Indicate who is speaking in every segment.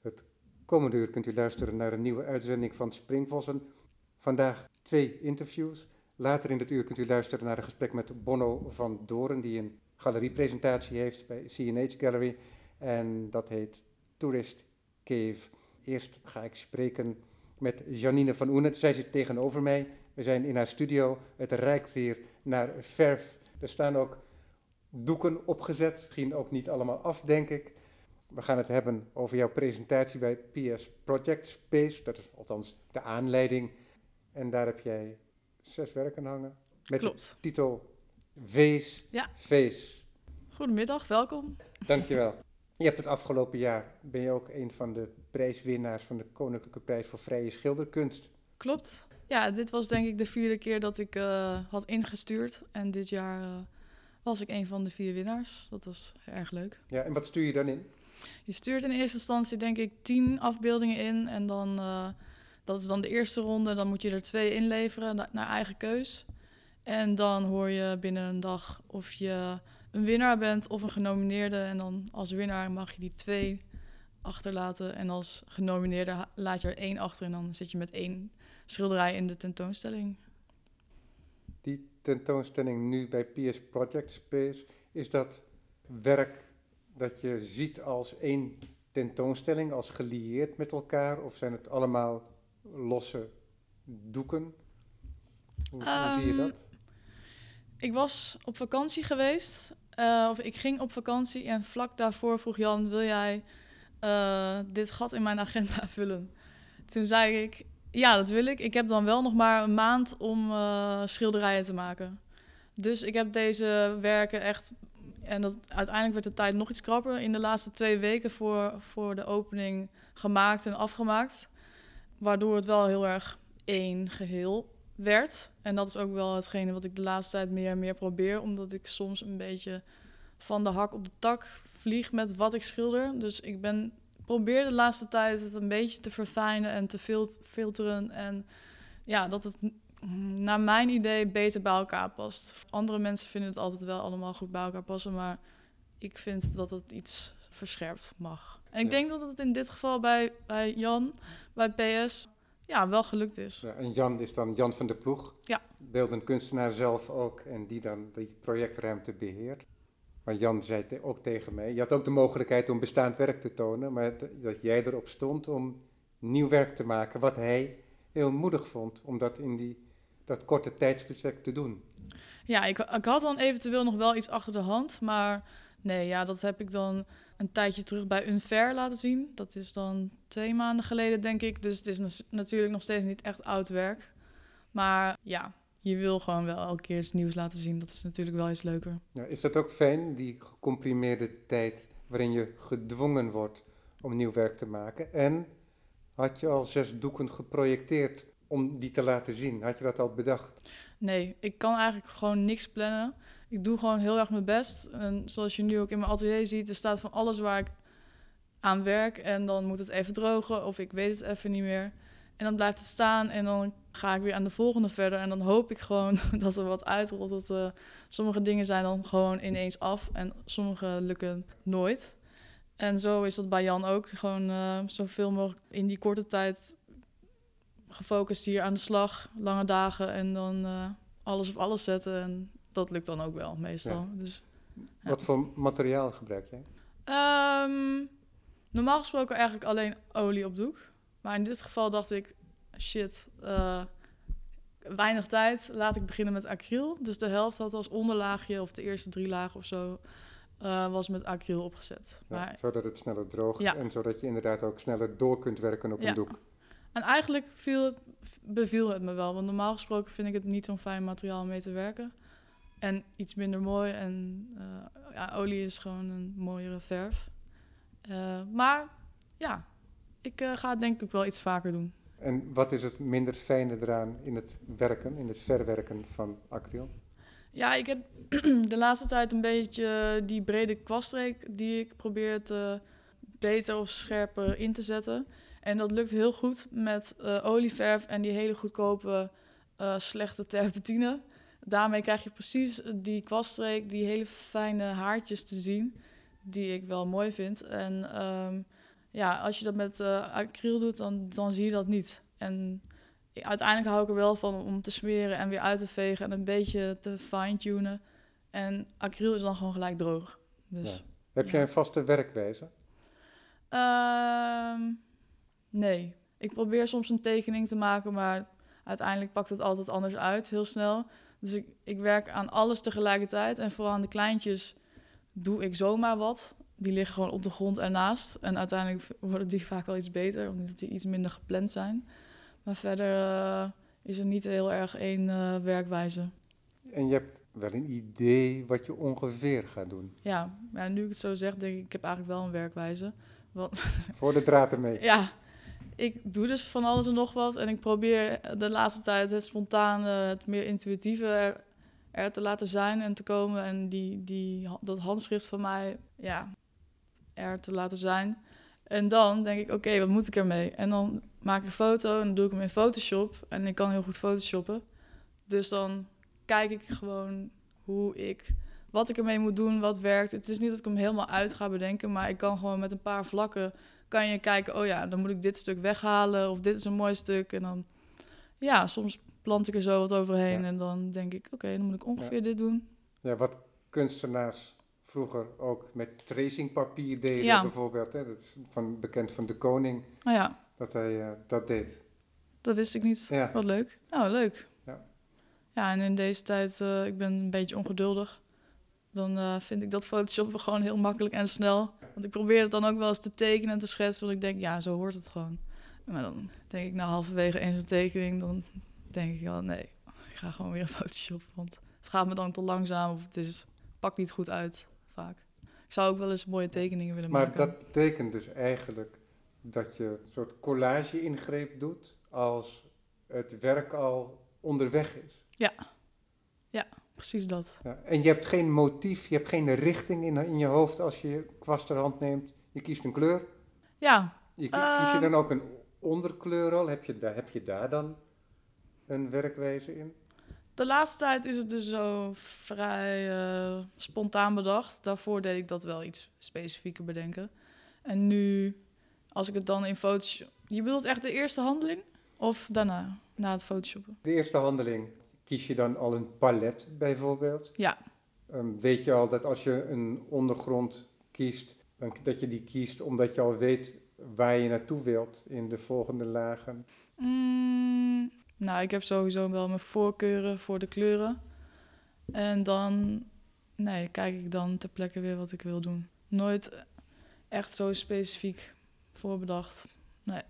Speaker 1: Het komende uur kunt u luisteren naar een nieuwe uitzending van Springvossen. Vandaag twee interviews. Later in het uur kunt u luisteren naar een gesprek met Bonno van Doren, die een galeriepresentatie heeft bij CNH Gallery. En dat heet Tourist Cave. Eerst ga ik spreken met Janine van Oenen. Zij zit tegenover mij. We zijn in haar studio. Het rijkt hier naar verf. Er staan ook doeken opgezet. Misschien ook niet allemaal af, denk ik. We gaan het hebben over jouw presentatie bij PS Project Space. Dat is althans de aanleiding. En daar heb jij zes werken hangen. Met
Speaker 2: Klopt.
Speaker 1: de titel Vees,
Speaker 2: Ja. Goedemiddag, welkom.
Speaker 1: Dankjewel. Je hebt het afgelopen jaar, ben je ook een van de prijswinnaars van de Koninklijke Prijs voor Vrije Schilderkunst.
Speaker 2: Klopt. Ja, dit was denk ik de vierde keer dat ik eh, had ingestuurd. En dit jaar eh, was ik een van de vier winnaars. Dat was erg leuk.
Speaker 1: Ja, en wat stuur je dan in?
Speaker 2: Je stuurt in eerste instantie denk ik tien afbeeldingen in. En dan, eh, dat is dan de eerste ronde. Dan moet je er twee inleveren na- naar eigen keus. En dan hoor je binnen een dag of je een winnaar bent of een genomineerde. En dan als winnaar mag je die twee achterlaten. En als genomineerde laat je er één achter. En dan zit je met één schilderij in de tentoonstelling.
Speaker 1: Die tentoonstelling nu bij PS Project Space, is dat werk dat je ziet als één tentoonstelling, als gelieerd met elkaar? Of zijn het allemaal losse doeken? Hoe, hoe zie je
Speaker 2: Ehm,
Speaker 1: dat?
Speaker 2: Ik was op vakantie geweest. eh, of ik ging op vakantie en vlak daarvoor vroeg Jan: Wil jij eh, dit gat in mijn agenda vullen? Toen zei ik: Ja, dat wil ik. Ik heb dan wel nog maar een maand om eh, schilderijen te maken. Dus ik heb deze werken echt. En dat, uiteindelijk werd de tijd nog iets krapper. In de laatste twee weken voor, voor de opening gemaakt en afgemaakt. Waardoor het wel heel erg één geheel werd. En dat is ook wel hetgene wat ik de laatste tijd meer en meer probeer. Omdat ik soms een beetje van de hak op de tak vlieg met wat ik schilder. Dus ik ben, probeer de laatste tijd het een beetje te verfijnen en te fil- filteren. En ja, dat het naar mijn idee beter bij elkaar past. Andere mensen vinden het altijd wel allemaal goed bij elkaar passen. Maar ik vind dat het iets verscherpt mag. En ik
Speaker 1: Ja.
Speaker 2: denk dat het in dit geval bij, bij Jan, bij PS, ja, wel gelukt is.
Speaker 1: Ja, en Jan is dan Jan van der Ploeg,
Speaker 2: Ja.
Speaker 1: beeldend kunstenaar zelf ook, en die dan die projectruimte beheert. Maar Jan zei te- ook tegen mij, je had ook de mogelijkheid om bestaand werk te tonen, maar dat- dat jij erop stond om nieuw werk te maken, wat hij heel moedig vond om dat in die, dat korte tijdsbestek te doen.
Speaker 2: Ja, ik, ik had dan eventueel nog wel iets achter de hand. Maar nee, ja, dat heb ik dan een tijdje terug bij Unfair laten zien. Dat is dan twee maanden geleden, denk ik. Dus het is natuurlijk nog steeds niet echt oud werk. Maar ja, je wil gewoon wel elke keer iets nieuws laten zien. Dat is natuurlijk wel iets leuker.
Speaker 1: Ja, is dat ook fijn, die gecomprimeerde tijd waarin je gedwongen wordt om nieuw werk te maken? En had je al zes doeken geprojecteerd om die te laten zien? Had je dat al bedacht?
Speaker 2: Nee, ik kan eigenlijk gewoon niks plannen. Ik doe gewoon heel erg mijn best. En zoals je nu ook in mijn atelier ziet, er staat van alles waar ik aan werk. En dan moet het even drogen of ik weet het even niet meer. En dan blijft het staan en dan ga ik weer aan de volgende verder. En dan hoop ik gewoon dat er wat uitrolt. Dat, eh, sommige dingen zijn dan gewoon ineens af en sommige lukken nooit. En zo is dat bij Jan ook. Gewoon eh, zoveel mogelijk in die korte tijd gefocust hier aan de slag. Lange dagen en dan eh, alles op alles zetten. En dat lukt dan ook wel meestal. Dus, Ja.
Speaker 1: Wat voor materiaal gebruik jij?
Speaker 2: Ehm, normaal gesproken eigenlijk alleen olie op doek. Maar in dit geval dacht ik, shit, eh, weinig tijd. Laat ik beginnen met acryl. Dus de helft had als onderlaagje, of de eerste drie lagen of zo, eh, was met acryl opgezet.
Speaker 1: Ja,
Speaker 2: Maar,
Speaker 1: zodat het sneller droogt
Speaker 2: Ja.
Speaker 1: en zodat je inderdaad ook sneller door kunt werken op
Speaker 2: Ja.
Speaker 1: een doek.
Speaker 2: En eigenlijk viel het, beviel het me wel. Want normaal gesproken vind ik het niet zo'n fijn materiaal om mee te werken. En iets minder mooi. En eh, ja, olie is gewoon een mooiere verf. Eh, maar ja, ik eh, ga het denk ik wel iets vaker doen.
Speaker 1: En wat is het minder fijne eraan in het werken, in het verwerken van acryl?
Speaker 2: Ja, ik heb de laatste tijd een beetje die brede kwaststreek die ik probeer te beter of scherper in te zetten. En dat lukt heel goed met eh, olieverf en die hele goedkope eh, slechte terpentine. Daarmee krijg je precies die kwaststreek, die hele fijne haartjes te zien, die ik wel mooi vind. En ehm, ja, als je dat met uh, acryl doet, dan, dan zie je dat niet. En uiteindelijk hou ik er wel van om te smeren en weer uit te vegen en een beetje te fine-tunen. En acryl is dan gewoon gelijk droog. Dus,
Speaker 1: Heb jij een vaste werkwijze?
Speaker 2: Ehm, nee. Ik probeer soms een tekening te maken, maar uiteindelijk pakt het altijd anders uit, heel snel. Dus ik, ik werk aan alles tegelijkertijd. En vooral aan de kleintjes doe ik zomaar wat. Die liggen gewoon op de grond ernaast. En uiteindelijk worden die vaak wel iets beter, omdat die iets minder gepland zijn. Maar verder uh, is er niet heel erg één uh, werkwijze.
Speaker 1: En je hebt wel een idee wat je ongeveer gaat doen?
Speaker 2: Ja, maar nu ik het zo zeg, denk ik, ik heb eigenlijk wel een werkwijze.
Speaker 1: Wat... Voor de draad ermee.
Speaker 2: ja, ik doe dus van alles en nog wat. En ik probeer de laatste tijd het spontane, het meer intuïtieve er, te laten zijn en te komen. En die, die, dat handschrift van mij, ja, er te laten zijn. En dan denk ik, oké, wat moet ik ermee? En dan maak ik een foto en dan doe ik hem in Photoshop. En ik kan heel goed photoshoppen. Dus dan kijk ik gewoon hoe ik, wat ik ermee moet doen, wat werkt. Het is niet dat ik hem helemaal uit ga bedenken, maar ik kan gewoon met een paar vlakken kan je kijken, oh ja, dan moet ik dit stuk weghalen of dit is een mooi stuk. En dan, ja, soms plant ik er zo wat overheen en dan denk ik, oké, dan moet ik ongeveer dit doen.
Speaker 1: Ja, wat kunstenaars vroeger ook met tracingpapier deden bijvoorbeeld. Hè? Dat is van, bekend van de koning,
Speaker 2: oh ja.
Speaker 1: dat hij uh, dat deed.
Speaker 2: Dat wist ik niet. Wat leuk. Nou, leuk. Ja, ja en in deze tijd, uh, ik ben een beetje ongeduldig. Dan uh, vind ik dat Photoshop gewoon heel makkelijk en snel. Want ik probeer het dan ook wel eens te tekenen en te schetsen. Want ik denk, ja, zo hoort het gewoon. Maar dan denk ik, nou, halverwege eens een tekening, dan denk ik al, nee, ik ga gewoon weer een Photoshop. Want het gaat me dan te langzaam of het is, pakt niet goed uit, vaak. Ik zou ook wel eens mooie tekeningen willen
Speaker 1: maar
Speaker 2: maken.
Speaker 1: Maar dat betekent dus eigenlijk dat je een soort collage-ingreep doet als het werk al onderweg is.
Speaker 2: Ja, ja precies dat. Ja,
Speaker 1: en je hebt geen motief, je hebt geen richting in, in je hoofd als je kwast ter hand neemt. Je kiest een kleur.
Speaker 2: Ja.
Speaker 1: Je, kies je ehm, dan ook een onderkleur al? Heb je, daar, heb je daar dan een werkwijze in?
Speaker 2: De laatste tijd is het dus zo vrij uh, spontaan bedacht. Daarvoor deed ik dat wel iets specifieker bedenken. En nu, als ik het dan in Photoshop... Je bedoelt echt de eerste handeling? Of daarna, na het photoshoppen?
Speaker 1: De eerste handeling. Kies je dan al een palet bijvoorbeeld?
Speaker 2: Ja.
Speaker 1: Um, weet je al dat als je een ondergrond kiest, dan, dat je die kiest omdat je al weet waar je naartoe wilt in de volgende lagen?
Speaker 2: Mm, nou, ik heb sowieso wel mijn voorkeuren voor de kleuren. En dan nee, kijk ik dan ter plekke weer wat ik wil doen. Nooit echt zo specifiek voorbedacht. Nee.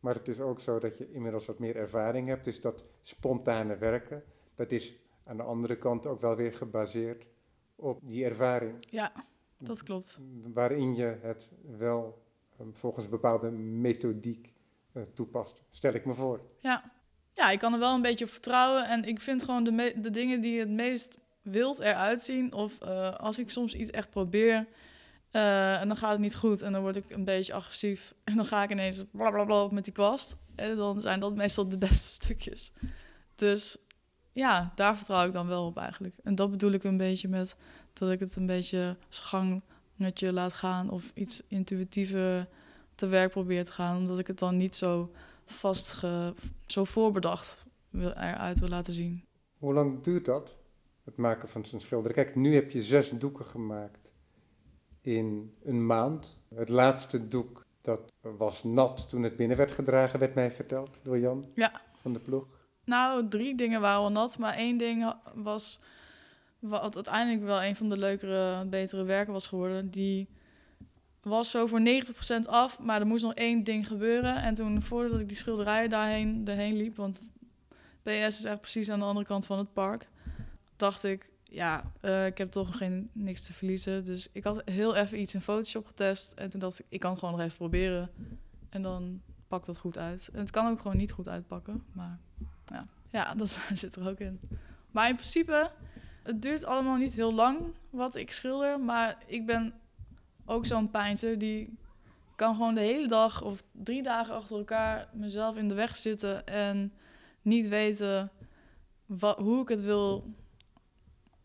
Speaker 1: Maar het is ook zo dat je inmiddels wat meer ervaring hebt. Dus dat spontane werken, dat is aan de andere kant ook wel weer gebaseerd op die ervaring.
Speaker 2: Ja, dat klopt.
Speaker 1: Waarin je het wel um, volgens een bepaalde methodiek uh, toepast, stel ik me voor.
Speaker 2: Ja. ja, ik kan er wel een beetje op vertrouwen. En ik vind gewoon de, de dingen die het meest wild eruit zien, of uh, als ik soms iets echt probeer uh, en dan gaat het niet goed en dan word ik een beetje agressief. En dan ga ik ineens blablabla met die kwast. En dan zijn dat meestal de beste stukjes. Dus ja, daar vertrouw ik dan wel op eigenlijk. En dat bedoel ik een beetje met dat ik het een beetje gangetje laat gaan of iets intuïtiever te werk probeer te gaan. Omdat ik het dan niet zo vast, zo voorbedacht wil, eruit wil laten zien.
Speaker 1: Hoe lang duurt dat, het maken van zo'n schilder? Kijk, nu heb je zes doeken gemaakt in een maand. Het laatste doek, dat was nat toen het binnen werd gedragen, werd mij verteld door Jan
Speaker 2: ja.
Speaker 1: van de ploeg.
Speaker 2: Nou, drie dingen waren wel nat, maar één ding was wat uiteindelijk wel een van de leukere, betere werken was geworden. Die was zo voor 90% af, maar er moest nog één ding gebeuren. En toen, voordat ik die schilderijen daarheen erheen liep, want PS is echt precies aan de andere kant van het park, dacht ik, ja, uh, ik heb toch geen, niks te verliezen. Dus ik had heel even iets in Photoshop getest. En toen dacht ik, ik kan gewoon nog even proberen. En dan pakt dat goed uit. En het kan ook gewoon niet goed uitpakken. Maar ja, ja dat zit er ook in. Maar in principe, het duurt allemaal niet heel lang wat ik schilder. Maar ik ben ook zo'n pijnzer die kan gewoon de hele dag of drie dagen achter elkaar mezelf in de weg zitten. En niet weten wat, hoe ik het wil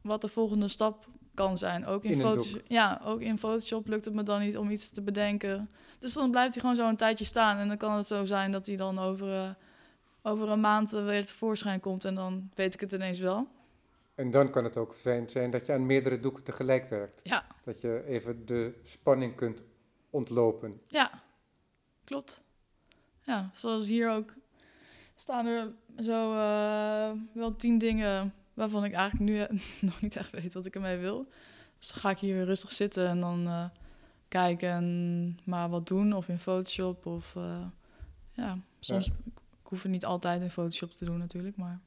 Speaker 2: wat de volgende stap kan zijn. Ook in,
Speaker 1: In
Speaker 2: Photoshop. Ja, ook in Photoshop lukt het me dan niet om iets te bedenken. Dus dan blijft hij gewoon zo een tijdje staan. En dan kan het zo zijn dat hij dan over, eh, over een maand weer tevoorschijn komt. En dan weet ik het ineens wel.
Speaker 1: En dan kan het ook fijn zijn dat je aan meerdere doeken tegelijk werkt.
Speaker 2: Ja.
Speaker 1: Dat je even de spanning kunt ontlopen.
Speaker 2: Ja, klopt. Ja, zoals hier ook staan er zo eh, wel tien dingen waarvan ik eigenlijk nu eh, nog niet echt weet wat ik ermee wil. Dus dan ga ik hier weer rustig zitten en dan eh, kijken en maar wat doen. Of in Photoshop of eh, ja, soms... Ik hoef het niet altijd in Photoshop te doen natuurlijk, maar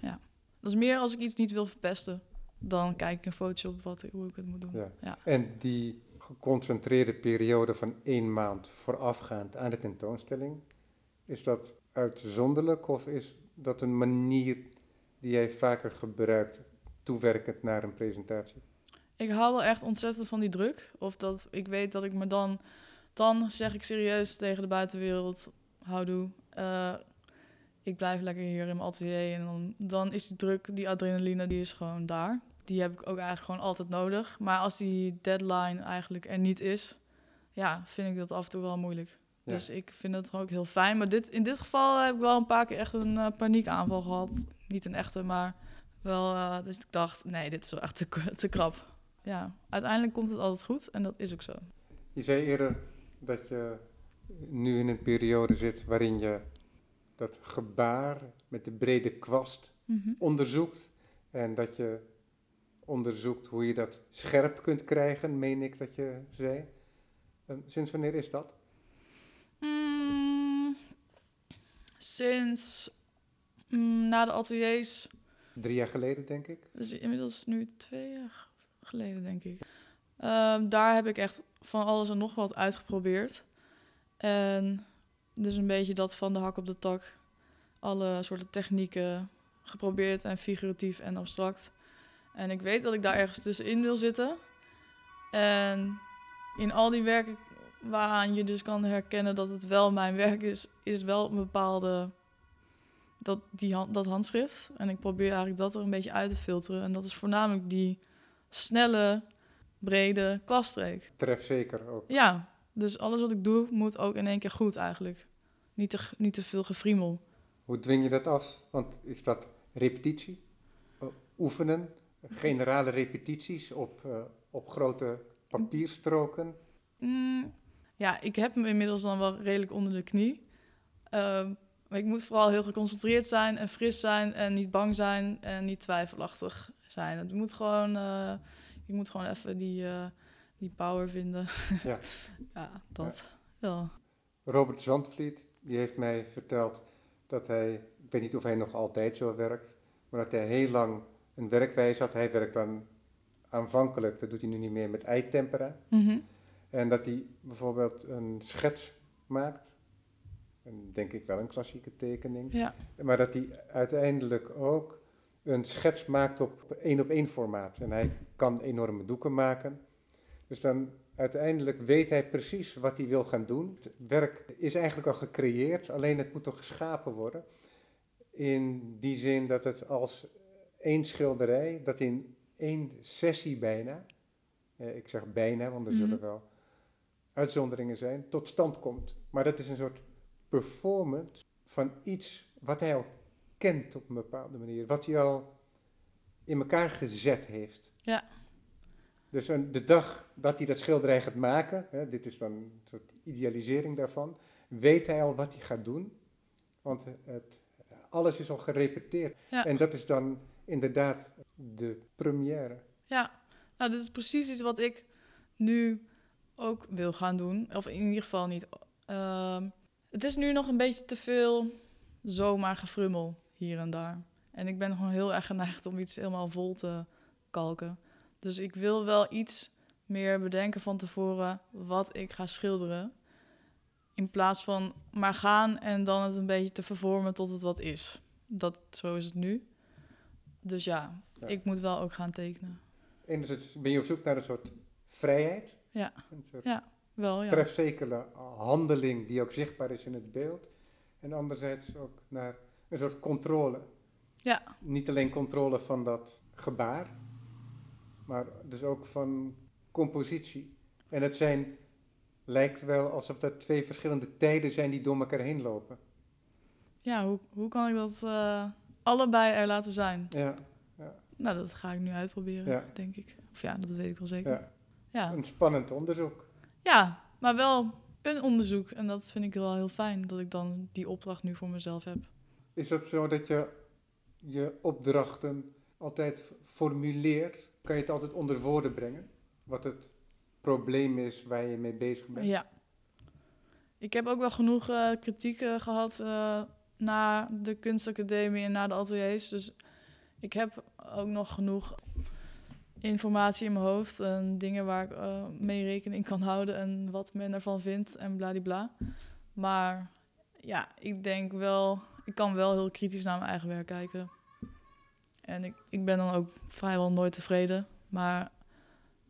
Speaker 2: ja. Dat is meer als ik iets niet wil verpesten. Dan kijk ik in Photoshop wat, hoe ik het moet doen.
Speaker 1: Ja.
Speaker 2: Ja.
Speaker 1: En die geconcentreerde periode van één maand voorafgaand aan de tentoonstelling, is dat uitzonderlijk of is dat een manier die jij vaker gebruikt, toewerkend naar een presentatie?
Speaker 2: Ik hou wel echt ontzettend van die druk. Of dat ik weet dat ik me dan... Dan zeg ik serieus tegen de buitenwereld... Houdoe, eh ik blijf lekker hier in mijn atelier. En dan, dan is die druk, die adrenaline, die is gewoon daar. Die heb ik ook eigenlijk gewoon altijd nodig. Maar als die deadline eigenlijk er niet is... Ja, vind ik dat af en toe wel moeilijk.
Speaker 1: Ja.
Speaker 2: Dus ik vind het ook heel fijn. Maar dit, in dit geval heb ik wel een paar keer echt een eh, paniekaanval gehad. Niet een echte, maar wel... eh dus ik dacht, nee, dit is wel echt te, te krap ja, uiteindelijk komt het altijd goed en dat is ook zo.
Speaker 1: Je zei eerder dat je nu in een periode zit waarin je dat gebaar met de brede kwast onderzoekt en dat je onderzoekt hoe je dat scherp kunt krijgen, meen ik dat je zei. En sinds wanneer is dat?
Speaker 2: Mm, sinds na de ateliers,
Speaker 1: Drie jaar geleden, denk ik.
Speaker 2: dus inmiddels nu twee jaar geleden denk ik. Ehm, daar heb ik echt van alles en nog wat uitgeprobeerd. En dus een beetje dat van de hak op de tak. Alle soorten technieken geprobeerd en figuratief en abstract. En ik weet dat ik daar ergens tussenin wil zitten. En in al die werken waaraan je dus kan herkennen dat het wel mijn werk is, is wel een bepaalde dat, die dat handschrift. En ik probeer eigenlijk dat er een beetje uit te filteren. En dat is voornamelijk die snelle, brede kwaststreek.
Speaker 1: Tref zeker ook.
Speaker 2: Ja, dus alles wat ik doe moet ook in één keer goed eigenlijk. Niet te, niet te veel gefriemel.
Speaker 1: Hoe dwing je dat af? Want is dat repetitie? Eh, oefenen? Generale repetities op, eh, op grote papierstroken?
Speaker 2: Mm, ja, ik heb hem inmiddels dan wel redelijk onder de knie. Ehm, maar ik moet vooral heel geconcentreerd zijn en fris zijn en niet bang zijn en niet twijfelachtig zijn. Het moet gewoon, eh, ik moet gewoon even die, eh, die power vinden.
Speaker 1: Ja.
Speaker 2: ja, dat. Ja.
Speaker 1: Robert Zandvliet die heeft mij verteld dat hij, ik weet niet of hij nog altijd zo werkt, maar dat hij heel lang een werkwijze had. Hij werkt dan aanvankelijk, dat doet hij nu niet meer, met eitempera.
Speaker 2: Mhm.
Speaker 1: En dat hij bijvoorbeeld een schets maakt, en denk ik wel een klassieke tekening,
Speaker 2: ja.
Speaker 1: maar dat hij uiteindelijk ook een schets maakt op één op één formaat. En hij kan enorme doeken maken. Dus dan uiteindelijk weet hij precies wat hij wil gaan doen. Het werk is eigenlijk al gecreëerd, alleen het moet toch geschapen worden. In die zin dat het als één schilderij, dat in één sessie bijna, eh, ik zeg bijna, want er
Speaker 2: Mhm.
Speaker 1: zullen wel uitzonderingen zijn, tot stand komt. Maar dat is een soort performance van iets wat hij al kent op een bepaalde manier, wat hij al in elkaar gezet heeft.
Speaker 2: Ja.
Speaker 1: Dus een, de dag dat hij dat schilderij gaat maken, hè, dit is dan een soort idealisering daarvan, weet hij al wat hij gaat doen. Want het, alles is al gerepeteerd.
Speaker 2: Ja.
Speaker 1: En dat is dan inderdaad de première.
Speaker 2: Ja, nou, dit is precies iets wat ik nu ook wil gaan doen. Of in ieder geval niet. Ehm, het is nu nog een beetje te veel zomaar gefrummel hier en daar. En ik ben gewoon heel erg geneigd om iets helemaal vol te kalken. Dus ik wil wel iets meer bedenken van tevoren wat ik ga schilderen. In plaats van maar gaan en dan het een beetje te vervormen tot het wat is. Dat, zo is het nu. Dus ja,
Speaker 1: Ja.
Speaker 2: ik moet wel ook gaan tekenen.
Speaker 1: Enerzijds ben je op zoek naar een soort vrijheid.
Speaker 2: Ja.
Speaker 1: Een soort
Speaker 2: Ja, wel ja.
Speaker 1: trefzekere handeling die ook zichtbaar is in het beeld. En anderzijds ook naar een soort controle.
Speaker 2: Ja.
Speaker 1: Niet alleen controle van dat gebaar, maar dus ook van compositie. En het zijn, lijkt wel alsof dat twee verschillende tijden zijn die door elkaar heen lopen.
Speaker 2: Ja, hoe, hoe kan ik dat eh, allebei er laten zijn?
Speaker 1: Ja,
Speaker 2: Nou, dat ga ik nu uitproberen,
Speaker 1: Ja.
Speaker 2: denk ik. Of ja, dat weet ik wel zeker.
Speaker 1: ja.
Speaker 2: Ja.
Speaker 1: een spannend onderzoek.
Speaker 2: Ja, maar wel een onderzoek. En dat vind ik wel heel fijn, dat ik dan die opdracht nu voor mezelf heb.
Speaker 1: Is het zo dat je je opdrachten altijd formuleert? Kan je het altijd onder woorden brengen? Wat het probleem is waar je mee bezig bent?
Speaker 2: Ja. Ik heb ook wel genoeg eh, kritiek eh, gehad eh, na de kunstacademie en na de ateliers. Dus ik heb ook nog genoeg informatie in mijn hoofd en dingen waar ik eh, mee rekening kan houden en wat men ervan vindt en bladibla. Maar ja, ik denk wel, ik kan wel heel kritisch naar mijn eigen werk kijken. En ik, ik ben dan ook vrijwel nooit tevreden. Maar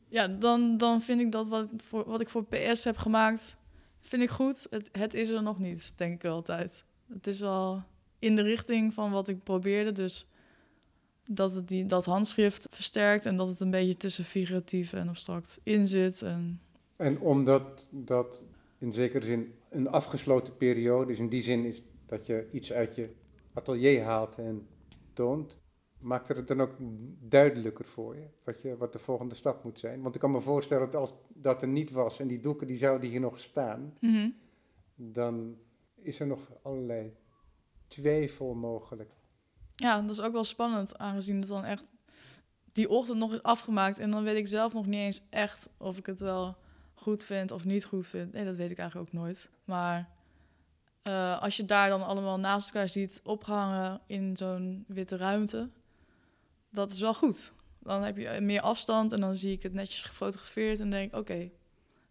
Speaker 2: ja, dan, dan vind ik dat wat, voor, wat ik voor PS heb gemaakt, vind ik goed. Het, het is er nog niet, denk ik altijd. Het is wel in de richting van wat ik probeerde. Dus dat het die, dat handschrift versterkt en dat het een beetje tussen figuratief en abstract in zit. En
Speaker 1: En omdat dat in zekere zin een afgesloten periode is, in die zin is dat je iets uit je atelier haalt en toont, maakt het dan ook duidelijker voor je wat, je wat de volgende stap moet zijn. Want ik kan me voorstellen dat als dat er niet was en die doeken die zouden hier nog staan,
Speaker 2: Mhm.
Speaker 1: dan is er nog allerlei twijfel mogelijk.
Speaker 2: Ja, dat is ook wel spannend, aangezien het dan echt die ochtend nog is afgemaakt. En dan weet ik zelf nog niet eens echt of ik het wel goed vind of niet goed vind. Nee, dat weet ik eigenlijk ook nooit. Maar eh, als je daar dan allemaal naast elkaar ziet opgehangen in zo'n witte ruimte, dat is wel goed. Dan heb je meer afstand en dan zie ik het netjes gefotografeerd en denk oké,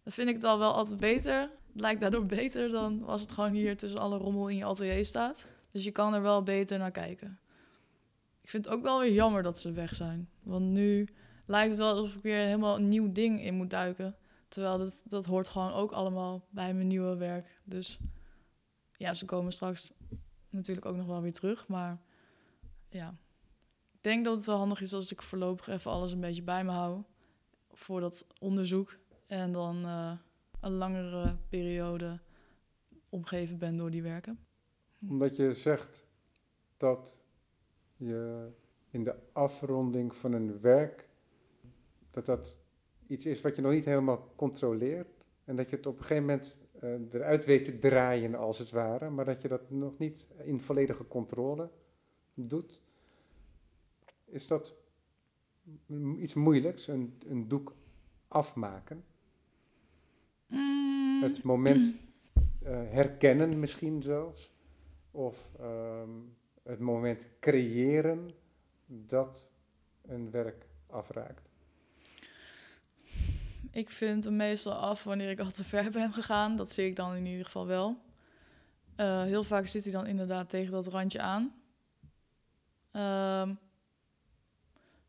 Speaker 2: dan vind ik het al wel altijd beter. Het lijkt daardoor beter dan als het gewoon hier tussen alle rommel in je atelier staat. Dus je kan er wel beter naar kijken. Ik vind het ook wel weer jammer dat ze weg zijn. Want nu lijkt het wel alsof ik weer helemaal een nieuw ding in moet duiken. Terwijl dat, dat hoort gewoon ook allemaal bij mijn nieuwe werk. Dus ja, ze komen straks natuurlijk ook nog wel weer terug. Maar ja, ik denk dat het wel handig is als ik voorlopig even alles een beetje bij me hou. Voor dat onderzoek. En dan eh, een langere periode omgeven ben door die werken.
Speaker 1: Omdat je zegt dat je in de afronding van een werk, dat dat iets is wat je nog niet helemaal controleert. En dat je het op een gegeven moment eh, eruit weet te draaien, als het ware. Maar dat je dat nog niet in volledige controle doet. Is dat iets moeilijks, een, een doek afmaken?
Speaker 2: Mm,
Speaker 1: Het moment eh, herkennen misschien zelfs. Of ehm, het moment creëren dat een werk afraakt.
Speaker 2: Ik vind hem meestal af wanneer ik al te ver ben gegaan. Dat zie ik dan in ieder geval wel. Eh, heel vaak zit hij dan inderdaad tegen dat randje aan. Ehm,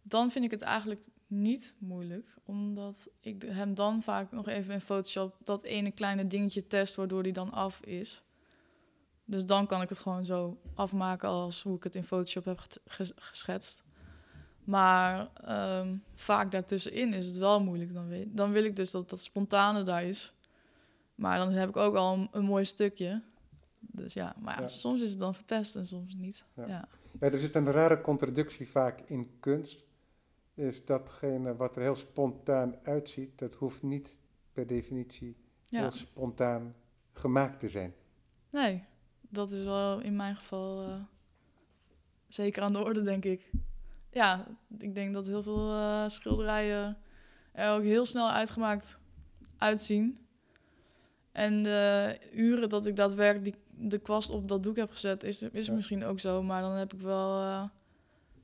Speaker 2: dan vind ik het eigenlijk niet moeilijk, omdat ik hem dan vaak nog even in Photoshop dat ene kleine dingetje test, waardoor hij dan af is. Dus dan kan ik het gewoon zo afmaken als hoe ik het in Photoshop heb geschetst. Maar ehm, vaak daartussenin is het wel moeilijk. Dan, weet, dan wil ik dus dat dat spontane daar is. Maar dan heb ik ook al een, een mooi stukje. Dus ja, maar ja,
Speaker 1: Ja.
Speaker 2: soms is het dan verpest en soms niet.
Speaker 1: Ja. Er zit een rare contradictie vaak in kunst. Is datgene wat er heel spontaan uitziet, dat hoeft niet per definitie heel spontaan gemaakt te zijn.
Speaker 2: Nee, dat is wel in mijn geval eh, zeker aan de orde, denk ik. Ja, ik denk dat heel veel eh, schilderijen er ook heel snel uitgemaakt uitzien. En de uren dat ik daadwerkelijk die, de kwast op dat doek heb gezet, is, is
Speaker 1: Ja.
Speaker 2: misschien ook zo. Maar dan heb ik wel, eh,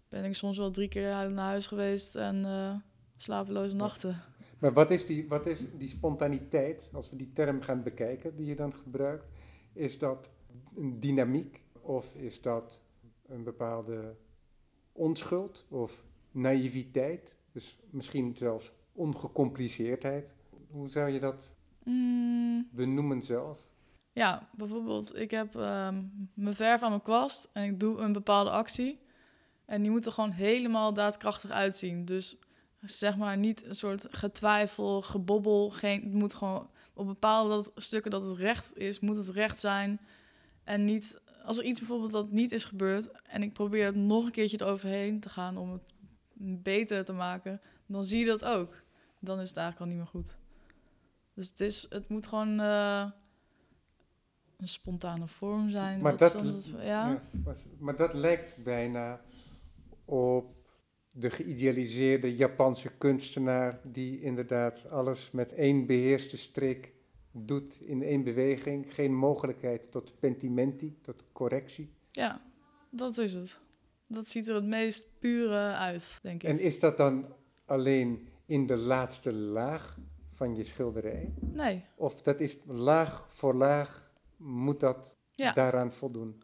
Speaker 2: ben ik soms wel drie keer naar huis geweest en slapeloze nachten.
Speaker 1: Maar wat is, die, wat is die spontaniteit, als we die term gaan bekijken die je dan gebruikt? Is dat een dynamiek of is dat een bepaalde onschuld of naïviteit? Dus misschien zelfs ongecompliceerdheid. Hoe zou je dat
Speaker 2: Mm,
Speaker 1: benoemen zelf?
Speaker 2: Ja, bijvoorbeeld, ik heb ehm, mijn verf aan mijn kwast en ik doe een bepaalde actie. En die moet er gewoon helemaal daadkrachtig uitzien. Dus zeg maar niet een soort getwijfel, gebobbel. Geen, het moet gewoon op bepaalde stukken dat het recht is, moet het recht zijn. En niet, als er iets bijvoorbeeld dat niet is gebeurd en ik probeer het nog een keertje eroverheen te gaan om het beter te maken, dan zie je dat ook. Dan is het eigenlijk al niet meer goed. Dus het, is, het moet gewoon eh, een spontane vorm zijn.
Speaker 1: Maar dat-
Speaker 2: ja?
Speaker 1: Ja, was- maar dat lijkt bijna op de geïdealiseerde Japanse kunstenaar die inderdaad alles met één beheerste streek doet in één beweging. Geen mogelijkheid tot pentimenti, tot correctie.
Speaker 2: ja, dat is het. Dat ziet er het meest pure uit, denk ik.
Speaker 1: En is dat dan alleen in de laatste laag van je schilderij?
Speaker 2: Nee,
Speaker 1: Of dat is laag voor laag, moet dat
Speaker 2: ja.
Speaker 1: daaraan voldoen?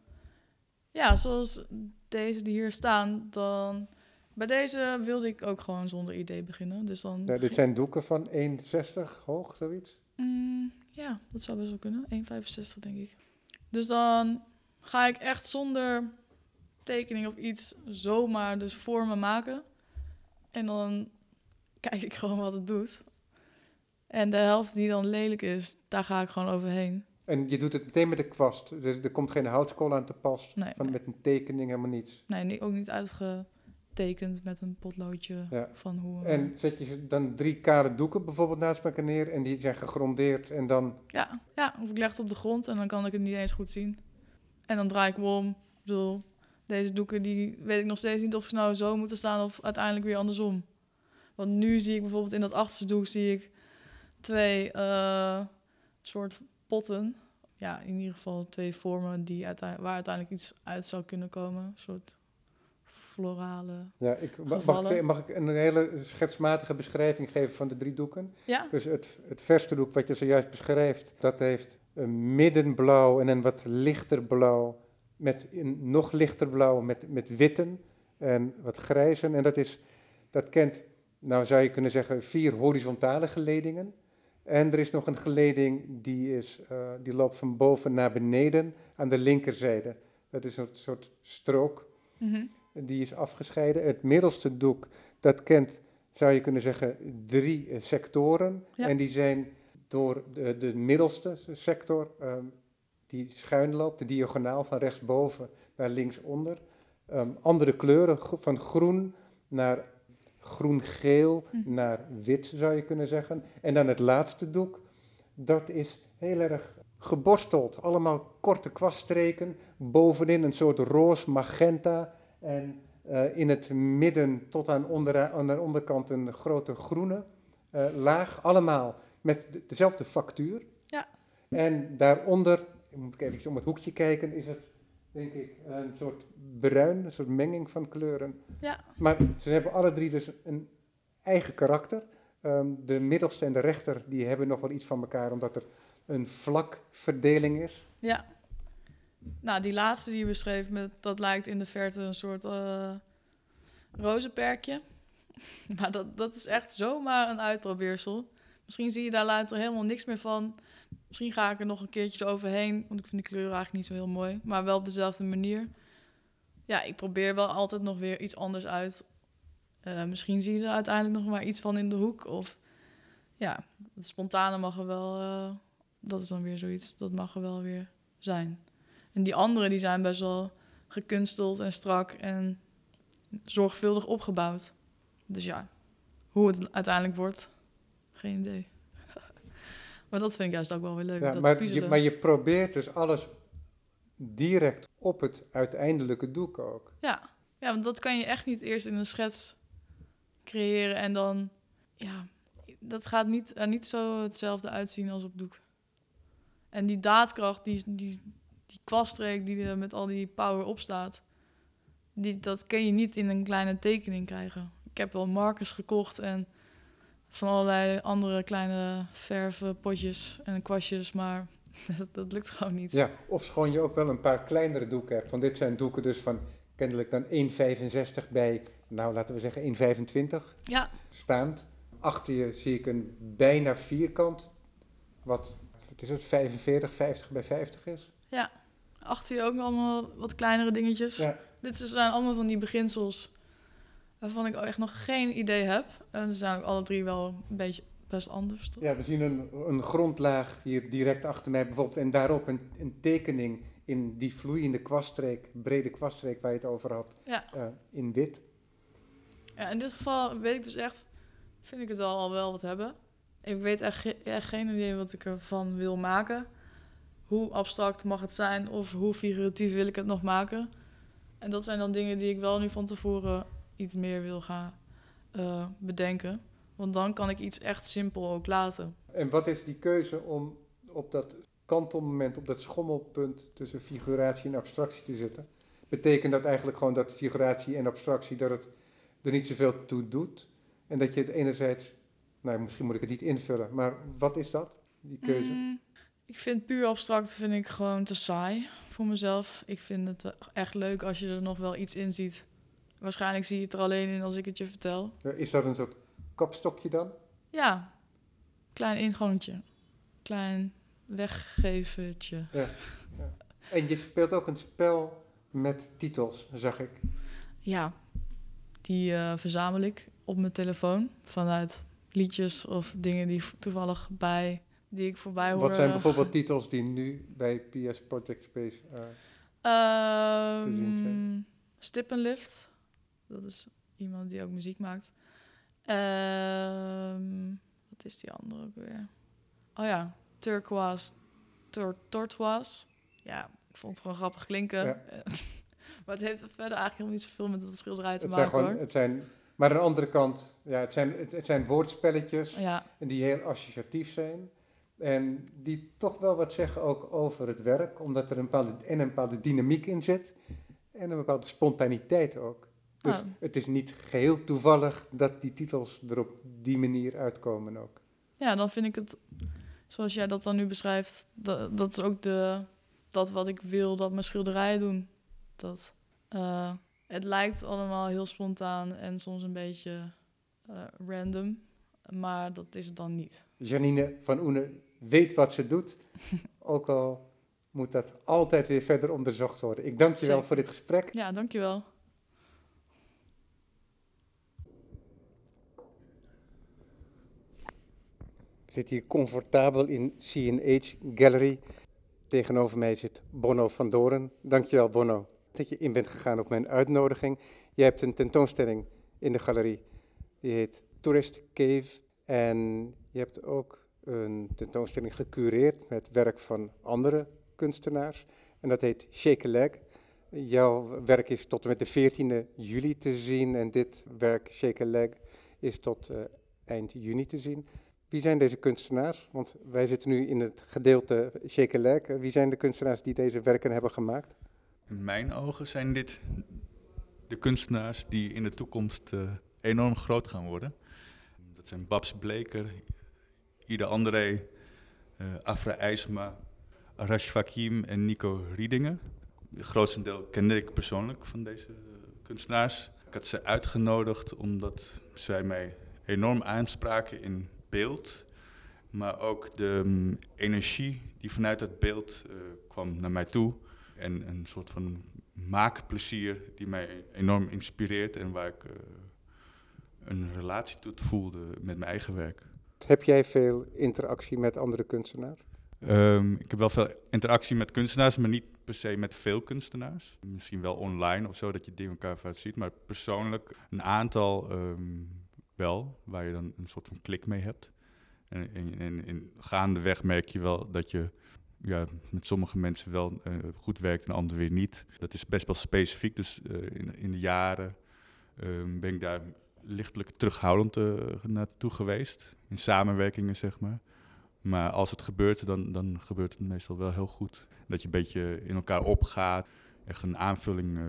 Speaker 2: Ja, zoals deze die hier staan, dan... Bij deze wilde ik ook gewoon zonder idee beginnen. Dus dan...
Speaker 1: Nou, dit zijn doeken van 1,60 hoog, zoiets.
Speaker 2: Mm, ja, dat zou best wel kunnen. 1,65 denk ik. Dus dan ga ik echt zonder tekening of iets zomaar dus vormen maken. En dan kijk ik gewoon wat het doet. En de helft die dan lelijk is, daar ga ik gewoon overheen.
Speaker 1: En je doet het meteen met de kwast. Er, er komt geen houtskool aan te pas.
Speaker 2: Nee,
Speaker 1: Van,
Speaker 2: nee.
Speaker 1: Met een tekening, helemaal niets.
Speaker 2: Nee, ook niet uitgetekend met een potloodje
Speaker 1: Ja.
Speaker 2: van hoe...
Speaker 1: En zet je dan drie kale doeken bijvoorbeeld naast elkaar neer en die zijn gegrondeerd en dan...
Speaker 2: Ja, ja, of ik leg het op de grond en dan kan ik het niet eens goed zien. En dan draai ik om. Ik bedoel, deze doeken die weet ik nog steeds niet of ze nou zo moeten staan of uiteindelijk weer andersom. Want nu zie ik bijvoorbeeld in dat achterste doek zie ik twee eh, soort potten. Ja, in ieder geval twee vormen die uitei- waar uiteindelijk iets uit zou kunnen komen. Een soort florale.
Speaker 1: Ja, ik, mag, mag, ik,
Speaker 2: Gevallen.
Speaker 1: zeggen- mag ik een hele schetsmatige beschrijving geven van de drie doeken?
Speaker 2: Ja,
Speaker 1: Dus het, het verste doek wat je zojuist beschrijft, dat heeft een middenblauw en een wat lichter blauw met een nog lichter blauw met, met witten en wat grijzen. En dat, is, dat kent, nou zou je kunnen zeggen, vier horizontale geledingen. En er is nog een geleding die, is, eh, die loopt van boven naar beneden aan de linkerzijde. Dat is een soort strook.
Speaker 2: mhm,
Speaker 1: Die is afgescheiden. Het middelste doek, dat kent, zou je kunnen zeggen, drie eh, sectoren.
Speaker 2: Ja.
Speaker 1: En die zijn door de, de middelste sector, ehm, die schuin loopt, de diagonaal van rechtsboven naar linksonder. Ehm, andere kleuren, van groen naar groen-geel
Speaker 2: Hm.
Speaker 1: naar wit, zou je kunnen zeggen. En dan het laatste doek, dat is heel erg geborsteld. Allemaal korte kwaststreken, bovenin een soort roze magenta en eh, in het midden tot aan, onder, aan de onderkant een grote groene eh, laag. Allemaal met de- dezelfde factuur.
Speaker 2: Ja.
Speaker 1: En daaronder, moet ik even om het hoekje kijken, is het denk ik een soort bruin, een soort menging van kleuren.
Speaker 2: Ja.
Speaker 1: Maar ze hebben alle drie dus een eigen karakter. Ehm, de middelste en de rechter die hebben nog wel iets van elkaar, omdat er een vlakverdeling is.
Speaker 2: Ja. Nou, die laatste die je beschreef, met, dat lijkt in de verte een soort eh rozenperkje. Maar dat, dat is echt zomaar een uitprobeersel. Misschien zie je daar later helemaal niks meer van. Misschien ga ik er nog een keertje overheen, want ik vind die kleuren eigenlijk niet zo heel mooi. Maar wel op dezelfde manier. Ja, ik probeer wel altijd nog weer iets anders uit. Eh, misschien zie je er uiteindelijk nog maar iets van in de hoek. Of ja, het spontane mag er wel... eh, dat is dan weer zoiets, dat mag er wel weer zijn. En die andere die zijn best wel gekunsteld en strak en zorgvuldig opgebouwd. Dus ja, hoe het uiteindelijk wordt, geen idee. maar dat vind ik juist ook wel weer leuk,
Speaker 1: Ja,
Speaker 2: dat
Speaker 1: maar, je, maar je probeert dus alles direct op het uiteindelijke doek ook.
Speaker 2: Ja. ja, want dat kan je echt niet eerst in een schets creëren en dan... Ja, dat gaat niet, er niet zo hetzelfde uitzien als op doek. En die daadkracht, die, die, die kwaststreek die er met al die power op staat... Die, dat kun je niet in een kleine tekening krijgen. Ik heb wel markers gekocht en van allerlei andere kleine verven, potjes en kwastjes, maar dat, dat lukt gewoon niet.
Speaker 1: Ja, of schoon je ook wel een paar kleinere doeken hebt. Want dit zijn doeken dus van kennelijk dan 1,65 bij, nou laten we zeggen 1,25
Speaker 2: Ja,
Speaker 1: staand. Achter je zie ik een bijna vierkant, wat, is het, 45, 50 bij 50 is.
Speaker 2: Achter je ook nog allemaal wat kleinere dingetjes.
Speaker 1: Ja,
Speaker 2: Dit zijn allemaal van die beginsels waarvan ik echt nog geen idee heb. En ze zijn ook alle drie wel een beetje best anders. Toch?
Speaker 1: Ja, we zien een, een grondlaag hier direct achter mij bijvoorbeeld. En daarop een, een tekening in die vloeiende kwaststreek, brede kwaststreek waar je het over had,
Speaker 2: Ja.
Speaker 1: eh, in wit.
Speaker 2: ja, in dit geval weet ik dus echt, vind ik het wel al wel wat hebben. Ik weet echt, echt geen idee wat ik ervan wil maken. Hoe abstract mag het zijn of hoe figuratief wil ik het nog maken. En dat zijn dan dingen die ik wel nu van tevoren iets meer wil gaan eh, bedenken. Want dan kan ik iets echt simpel ook laten.
Speaker 1: En wat is die keuze om op dat kantelmoment, op dat schommelpunt tussen figuratie en abstractie te zitten? Betekent dat eigenlijk gewoon dat figuratie en abstractie, dat het er niet zoveel toe doet? En dat je het enerzijds, nou misschien moet ik het niet invullen, maar wat is dat, die keuze?
Speaker 2: Mm, ik vind puur abstract vind ik gewoon te saai voor mezelf. Ik vind het echt leuk als je er nog wel iets in ziet. Waarschijnlijk zie je het er alleen in als ik het je vertel.
Speaker 1: Is dat een soort kapstokje dan?
Speaker 2: Ja, klein ingangetje. Klein weggevertje.
Speaker 1: En je speelt ook een spel met titels, zag ik.
Speaker 2: Ja, die eh, verzamel ik op mijn telefoon vanuit liedjes of dingen die toevallig bij, die ik voorbij hoor.
Speaker 1: Wat zijn bijvoorbeeld titels die nu bij PS Project Space... eh,
Speaker 2: Ehm,
Speaker 1: te zien zijn?
Speaker 2: Stippenlift. Dat is iemand die ook muziek maakt. Ehm, wat is die andere ook weer? Oh ja, Turquoise Tor Tortoise. Ja, ik vond het gewoon grappig klinken.
Speaker 1: Ja.
Speaker 2: maar het heeft verder eigenlijk helemaal niet zoveel met dat schilderij te
Speaker 1: het zijn
Speaker 2: maken
Speaker 1: gewoon,
Speaker 2: hoor.
Speaker 1: het zijn, maar aan de andere kant, ja, het, zijn, het, het zijn woordspelletjes
Speaker 2: Ja,
Speaker 1: en die heel associatief zijn. En die toch wel wat zeggen ook over het werk, omdat er een bepaalde, en een bepaalde dynamiek in zit. En een bepaalde spontaniteit ook. Dus
Speaker 2: Ah.
Speaker 1: het is niet geheel toevallig dat die titels er op die manier uitkomen ook.
Speaker 2: ja, dan vind ik het, zoals jij dat dan nu beschrijft, dat, dat is ook de, dat wat ik wil dat mijn schilderijen doen. Dat, eh, het lijkt allemaal heel spontaan en soms een beetje eh, random, maar dat is het dan niet.
Speaker 1: Janine van Oene weet wat ze doet, ook al moet dat altijd weer verder onderzocht worden. Ik dank je wel voor dit gesprek.
Speaker 2: Ja, dankjewel.
Speaker 1: Ik zit hier comfortabel in C&H Gallery. Tegenover mij zit Bonno van Doren. Dankjewel Bonno dat je in bent gegaan op mijn uitnodiging. Je hebt een tentoonstelling in de galerie. Die heet Tourist Cave. En je hebt ook een tentoonstelling gecureerd met werk van andere kunstenaars. En dat heet Shake Leg. Jouw werk is tot en met de 14e juli te zien. En dit werk, Shake Leg, is tot eh, eind juni te zien. Wie zijn deze kunstenaars? Want wij zitten nu in het gedeelte Shake Leg. Wie zijn de kunstenaars die deze werken hebben gemaakt?
Speaker 3: In mijn ogen zijn dit de kunstenaars die in de toekomst eh, enorm groot gaan worden. Dat zijn Babs Bleker, Ida André, eh Afra IJsma, Arash Fakim en Nico Riedingen. Het kende ik persoonlijk van deze eh, kunstenaars. Ik had ze uitgenodigd omdat zij mij enorm aanspraken in beeld. Maar ook de mm, energie die vanuit dat beeld eh, kwam naar mij toe. En een soort van maakplezier die mij enorm inspireert en waar ik een relatie toe voelde met mijn eigen werk.
Speaker 1: Heb jij veel interactie met andere kunstenaars?
Speaker 3: Ehm, ik heb wel veel interactie met kunstenaars, maar niet per se met veel kunstenaars. Misschien wel online of zo, dat je dingen elkaar vaak ziet. Maar persoonlijk een aantal ehm, wel, waar je dan een soort van klik mee hebt. En, en, en, en gaandeweg merk je wel dat je ja, met sommige mensen wel eh, goed werkt en anderen weer niet. Dat is best wel specifiek, dus eh, in, de jaren ehm, ben ik daar lichtelijk terughoudend eh, naartoe geweest. In samenwerkingen, zeg maar. Maar als het gebeurt, dan, dan gebeurt het meestal wel heel goed. Dat je een beetje in elkaar opgaat, echt een aanvulling eh,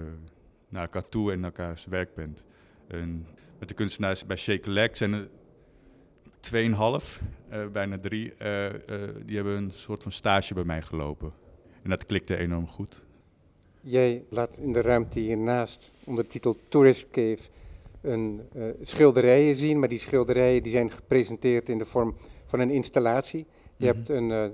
Speaker 3: naar elkaar toe en naar elkaars werk bent. En met de kunstenaars bij Shake Leg zijn er tweeënhalf, eh bijna drie, eh, die hebben een soort van stage bij mij gelopen. En dat klikte enorm goed.
Speaker 1: Jij laat in de ruimte hiernaast onder de titel Tourist Cave een eh, schilderijen zien, maar die schilderijen die zijn gepresenteerd in de vorm van een installatie. Je
Speaker 3: Mhm.
Speaker 1: hebt een eh,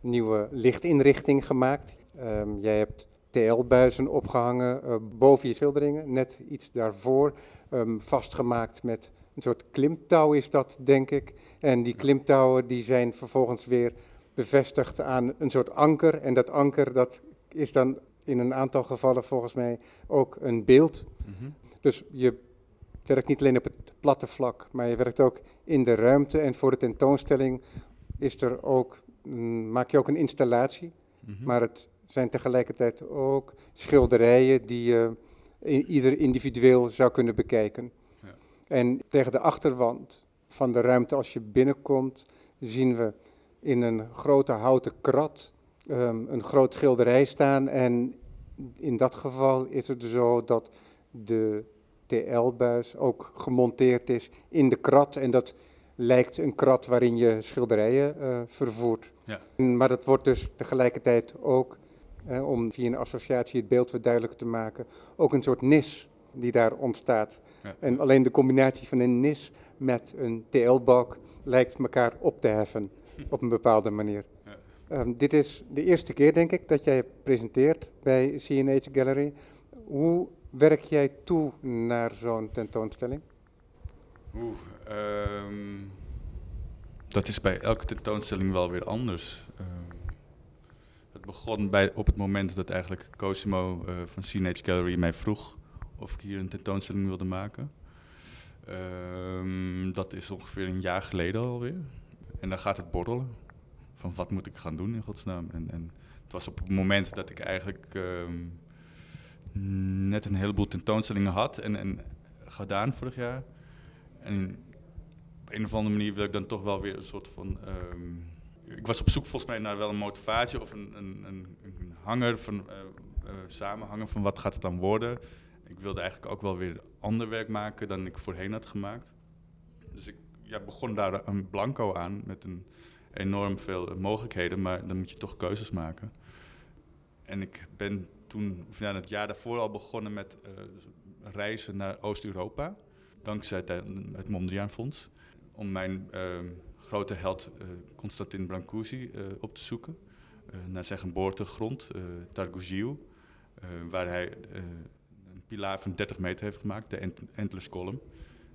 Speaker 1: nieuwe lichtinrichting gemaakt. Ehm, jij hebt TL-buizen opgehangen uh, boven je schilderingen, net iets daarvoor, um, vastgemaakt met een soort klimtouw is dat, denk ik. En die klimtouwen die zijn vervolgens weer bevestigd aan een soort anker. En dat anker dat is dan in een aantal gevallen volgens mij ook een beeld. Mhm. Dus je werkt niet alleen op het platte vlak, maar je werkt ook in de ruimte. En voor de tentoonstelling is er ook, maak je ook een installatie. Mhm. Maar het zijn tegelijkertijd ook schilderijen die je ieder individueel zou kunnen bekijken. Ja. En tegen de achterwand van de ruimte als je binnenkomt, zien we in een grote houten krat um, een groot schilderij staan. En in dat geval is het zo dat de TL-buis ook gemonteerd is in de krat. En dat lijkt een krat waarin je schilderijen uh, vervoert. Ja. Maar dat wordt dus tegelijkertijd ook, uh, om via een associatie het beeld wat duidelijker te maken, ook een soort nis die daar ontstaat. Ja. En alleen de combinatie van een nis met een TL-balk lijkt elkaar op te heffen op een bepaalde manier. Um, dit is de eerste keer, denk ik, dat jij presenteert bij CNH Gallery. Hoe werk jij toe naar zo'n tentoonstelling?
Speaker 3: Oeh, um, dat is bij elke tentoonstelling wel weer anders. Uh, het begon bij, op het moment dat eigenlijk Cosimo uh, van CNH Gallery mij vroeg of ik hier een tentoonstelling wilde maken. Um, dat is ongeveer een jaar geleden alweer. En dan gaat het borrelen van wat moet ik gaan doen in godsnaam. En, en het was op het moment dat ik eigenlijk ehm, net een heleboel tentoonstellingen had en, en gedaan vorig jaar. En op een of andere manier wil ik dan toch wel weer een soort van... Ehm, ik was op zoek volgens mij naar wel een motivatie of een, een, een, hanger van... Uh, uh, samenhangen van wat gaat het dan worden. Ik wilde eigenlijk ook wel weer ander werk maken dan ik voorheen had gemaakt. Dus ik ja, begon daar een blanco aan met een enorm veel mogelijkheden, maar dan moet je toch keuzes maken. En ik ben toen, of ja, het jaar daarvoor al begonnen met uh, reizen naar Oost-Europa, dankzij het Mondriaan Fonds, om mijn uh, grote held uh, Constantin Brancusi op te zoeken. naar zijn geboortegrond, uh, waar hij een pilaar van 30 meter heeft gemaakt, de Endless Column.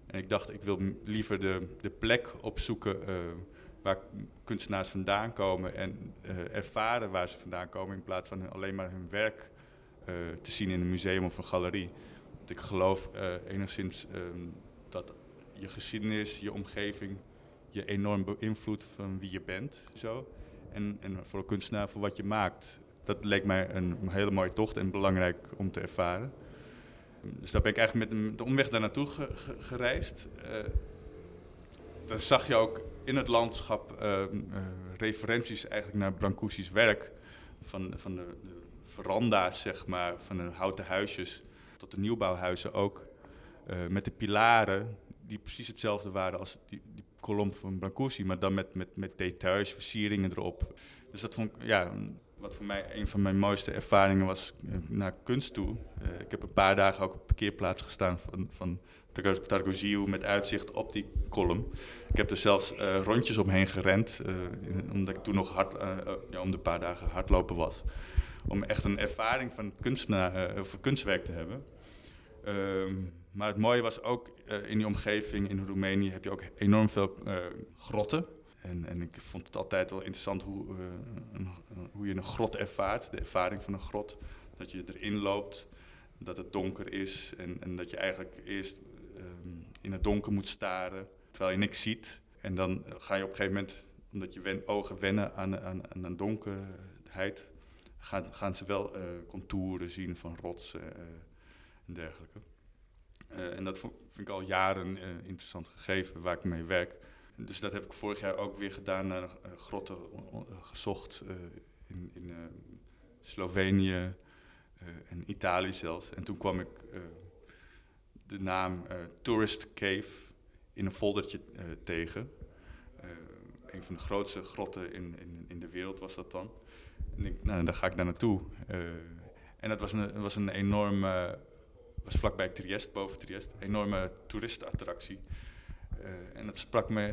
Speaker 3: En ik dacht, ik wil liever de, de plek opzoeken waar kunstenaars vandaan komen en ervaren waar ze vandaan komen in plaats van alleen maar hun werk te zien in een museum of een galerie. Want ik geloof uh, enigszins um, dat je geschiedenis, je omgeving je enorm beïnvloedt van wie je bent. Zo. En, en voor een kunstenaar voor wat je maakt. Dat leek mij een, hele mooie tocht en belangrijk om te ervaren. Dus daar ben ik eigenlijk met de omweg daar naartoe gereisd. dan zag je ook in het landschap uh, referenties eigenlijk naar Brancusi's werk. Van, van de, de, veranda's, zeg maar, van de houten huisjes tot de nieuwbouwhuizen ook. Uh, met de pilaren die precies hetzelfde waren als die, die kolom van Brancusi, maar dan met, met, met details, versieringen erop. Dus dat vond ik, ja, wat voor mij een van mijn mooiste ervaringen was naar kunst toe. Uh, ik heb een paar dagen ook op parkeerplaats gestaan van, van Targoziu met uitzicht op die kolom. Ik heb er zelfs rondjes omheen gerend, omdat ik toen nog hard, ja, om de paar dagen hardlopen was. Om echt een ervaring van kunstenaar, of kunstwerk te hebben. Um, maar het mooie was ook in die omgeving in Roemenië heb je ook enorm veel grotten. En, en, ik vond het altijd wel interessant hoe, hoe je een grot ervaart, de ervaring van een grot. Dat je erin loopt, dat het donker is en, en dat je eigenlijk eerst um, in het donker moet staren terwijl je niks ziet. En dan ga je op een gegeven moment, omdat je wen, ogen wennen aan, aan, aan een donkerheid, gaan, gaan ze wel uh, contouren zien van rotsen uh, en dergelijke. Uh, en dat vind ik al jaren interessant gegeven waar ik mee werk. Dus dat heb ik vorig jaar ook weer gedaan, naar grotten gezocht in, in Slovenië en Italië zelfs. En toen kwam ik de naam Tourist Cave in een foldertje tegen. Een van de grootste grotten in, in, in, de wereld was dat dan. En ik, nou, dan ga ik daar naartoe. en dat was een, was een enorme, was vlakbij Trieste, boven Trieste, enorme toeristenattractie. en dat sprak me,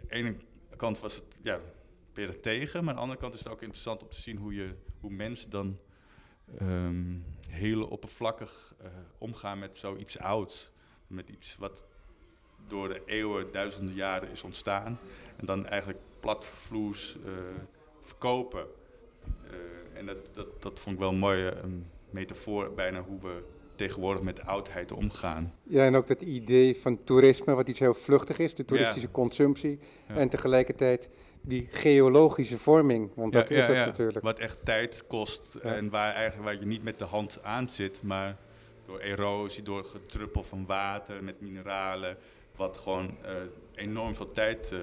Speaker 3: de ene kant was het, ja, ben je er tegen, maar aan de andere kant is het ook interessant om te zien hoe, je, hoe mensen dan ehm, heel oppervlakkig eh, omgaan met zoiets ouds. Met iets wat door de eeuwen, duizenden jaren is ontstaan. En dan eigenlijk platvloers verkopen. En dat, dat, dat vond ik wel een mooie metafoor bijna hoe we tegenwoordig met oudheid omgaan.
Speaker 1: Ja, en ook dat idee van toerisme, wat iets heel vluchtig is, de toeristische consumptie. En tegelijkertijd die geologische vorming, want dat is het natuurlijk.
Speaker 3: Wat echt tijd kost en waar, eigenlijk, waar je niet met de hand aan zit, maar door erosie, door getruppel van water met mineralen, wat gewoon uh, enorm veel tijd uh,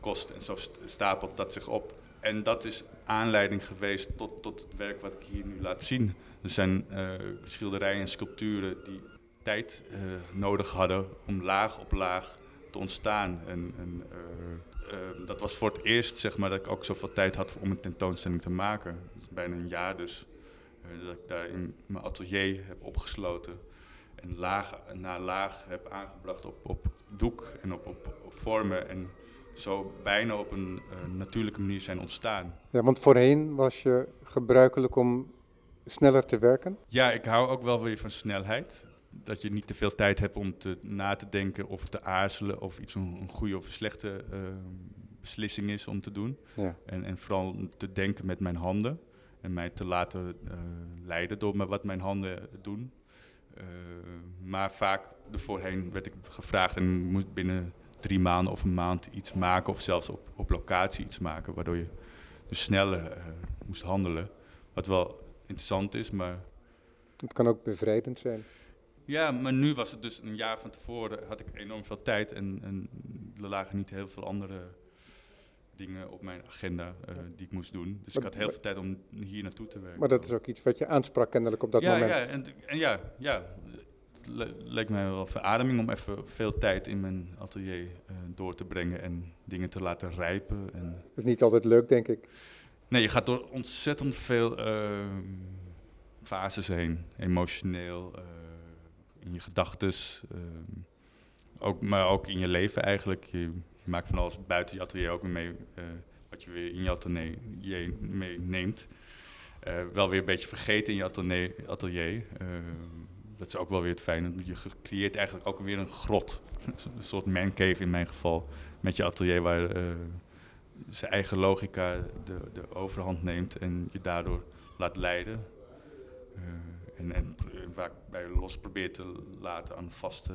Speaker 3: kost. En zo stapelt dat zich op. En dat is aanleiding geweest tot, tot het werk wat ik hier nu laat zien. Er zijn uh, schilderijen en sculpturen die tijd uh, nodig hadden om laag op laag te ontstaan. En, uh, dat was voor het eerst zeg maar, dat ik ook zoveel tijd had om een tentoonstelling te maken. Dat is bijna een jaar dus. dat ik daar in mijn atelier heb opgesloten. En laag na laag heb aangebracht op, op doek en op, op, op vormen. En zo bijna op een natuurlijke manier zijn ontstaan.
Speaker 1: Ja, want voorheen was je gebruikelijk om sneller te werken?
Speaker 3: Ja, ik hou ook wel weer van snelheid. Dat je niet te veel tijd hebt om te, na te denken of te aarzelen of iets een, een goede of een slechte uh, beslissing is om te doen. Ja. En, en vooral te denken met mijn handen en mij te laten uh, leiden door wat mijn handen doen. Maar vaak voorheen werd ik gevraagd en moest binnen drie maanden of een maand iets maken of zelfs op, op locatie iets maken, waardoor je dus sneller moest handelen. Wat wel interessant is, maar...
Speaker 1: Het kan ook bevrijdend zijn.
Speaker 3: Ja, maar nu was het dus een jaar van tevoren, had ik enorm veel tijd en, en er lagen niet heel veel andere dingen op mijn agenda uh, die ik moest doen. Dus ik had heel veel tijd om hier naartoe te werken.
Speaker 1: Maar dat is ook iets wat je aansprak kennelijk op dat
Speaker 3: ja,
Speaker 1: moment.
Speaker 3: Ja, en, en ja, ja, het lijkt mij wel verademing om even veel tijd in mijn atelier uh, door te brengen en dingen te laten rijpen. En
Speaker 1: dat is niet altijd leuk, denk ik.
Speaker 3: Nee, je gaat door ontzettend veel uh, fases heen. Emotioneel, uh, in je gedachtes, uh, ook, maar ook in je leven eigenlijk. Je, je, maakt van alles buiten je atelier ook mee, eh, wat je weer in je atelier meeneemt. wel weer een beetje vergeten in je atelier. atelier. Dat is ook wel weer het fijne. Je creëert eigenlijk ook weer een grot. een soort mancave in mijn geval. Met je atelier waar zijn eigen logica de, de overhand neemt en je daardoor laat leiden. Uh, en, en vaak bij los probeert te laten aan vaste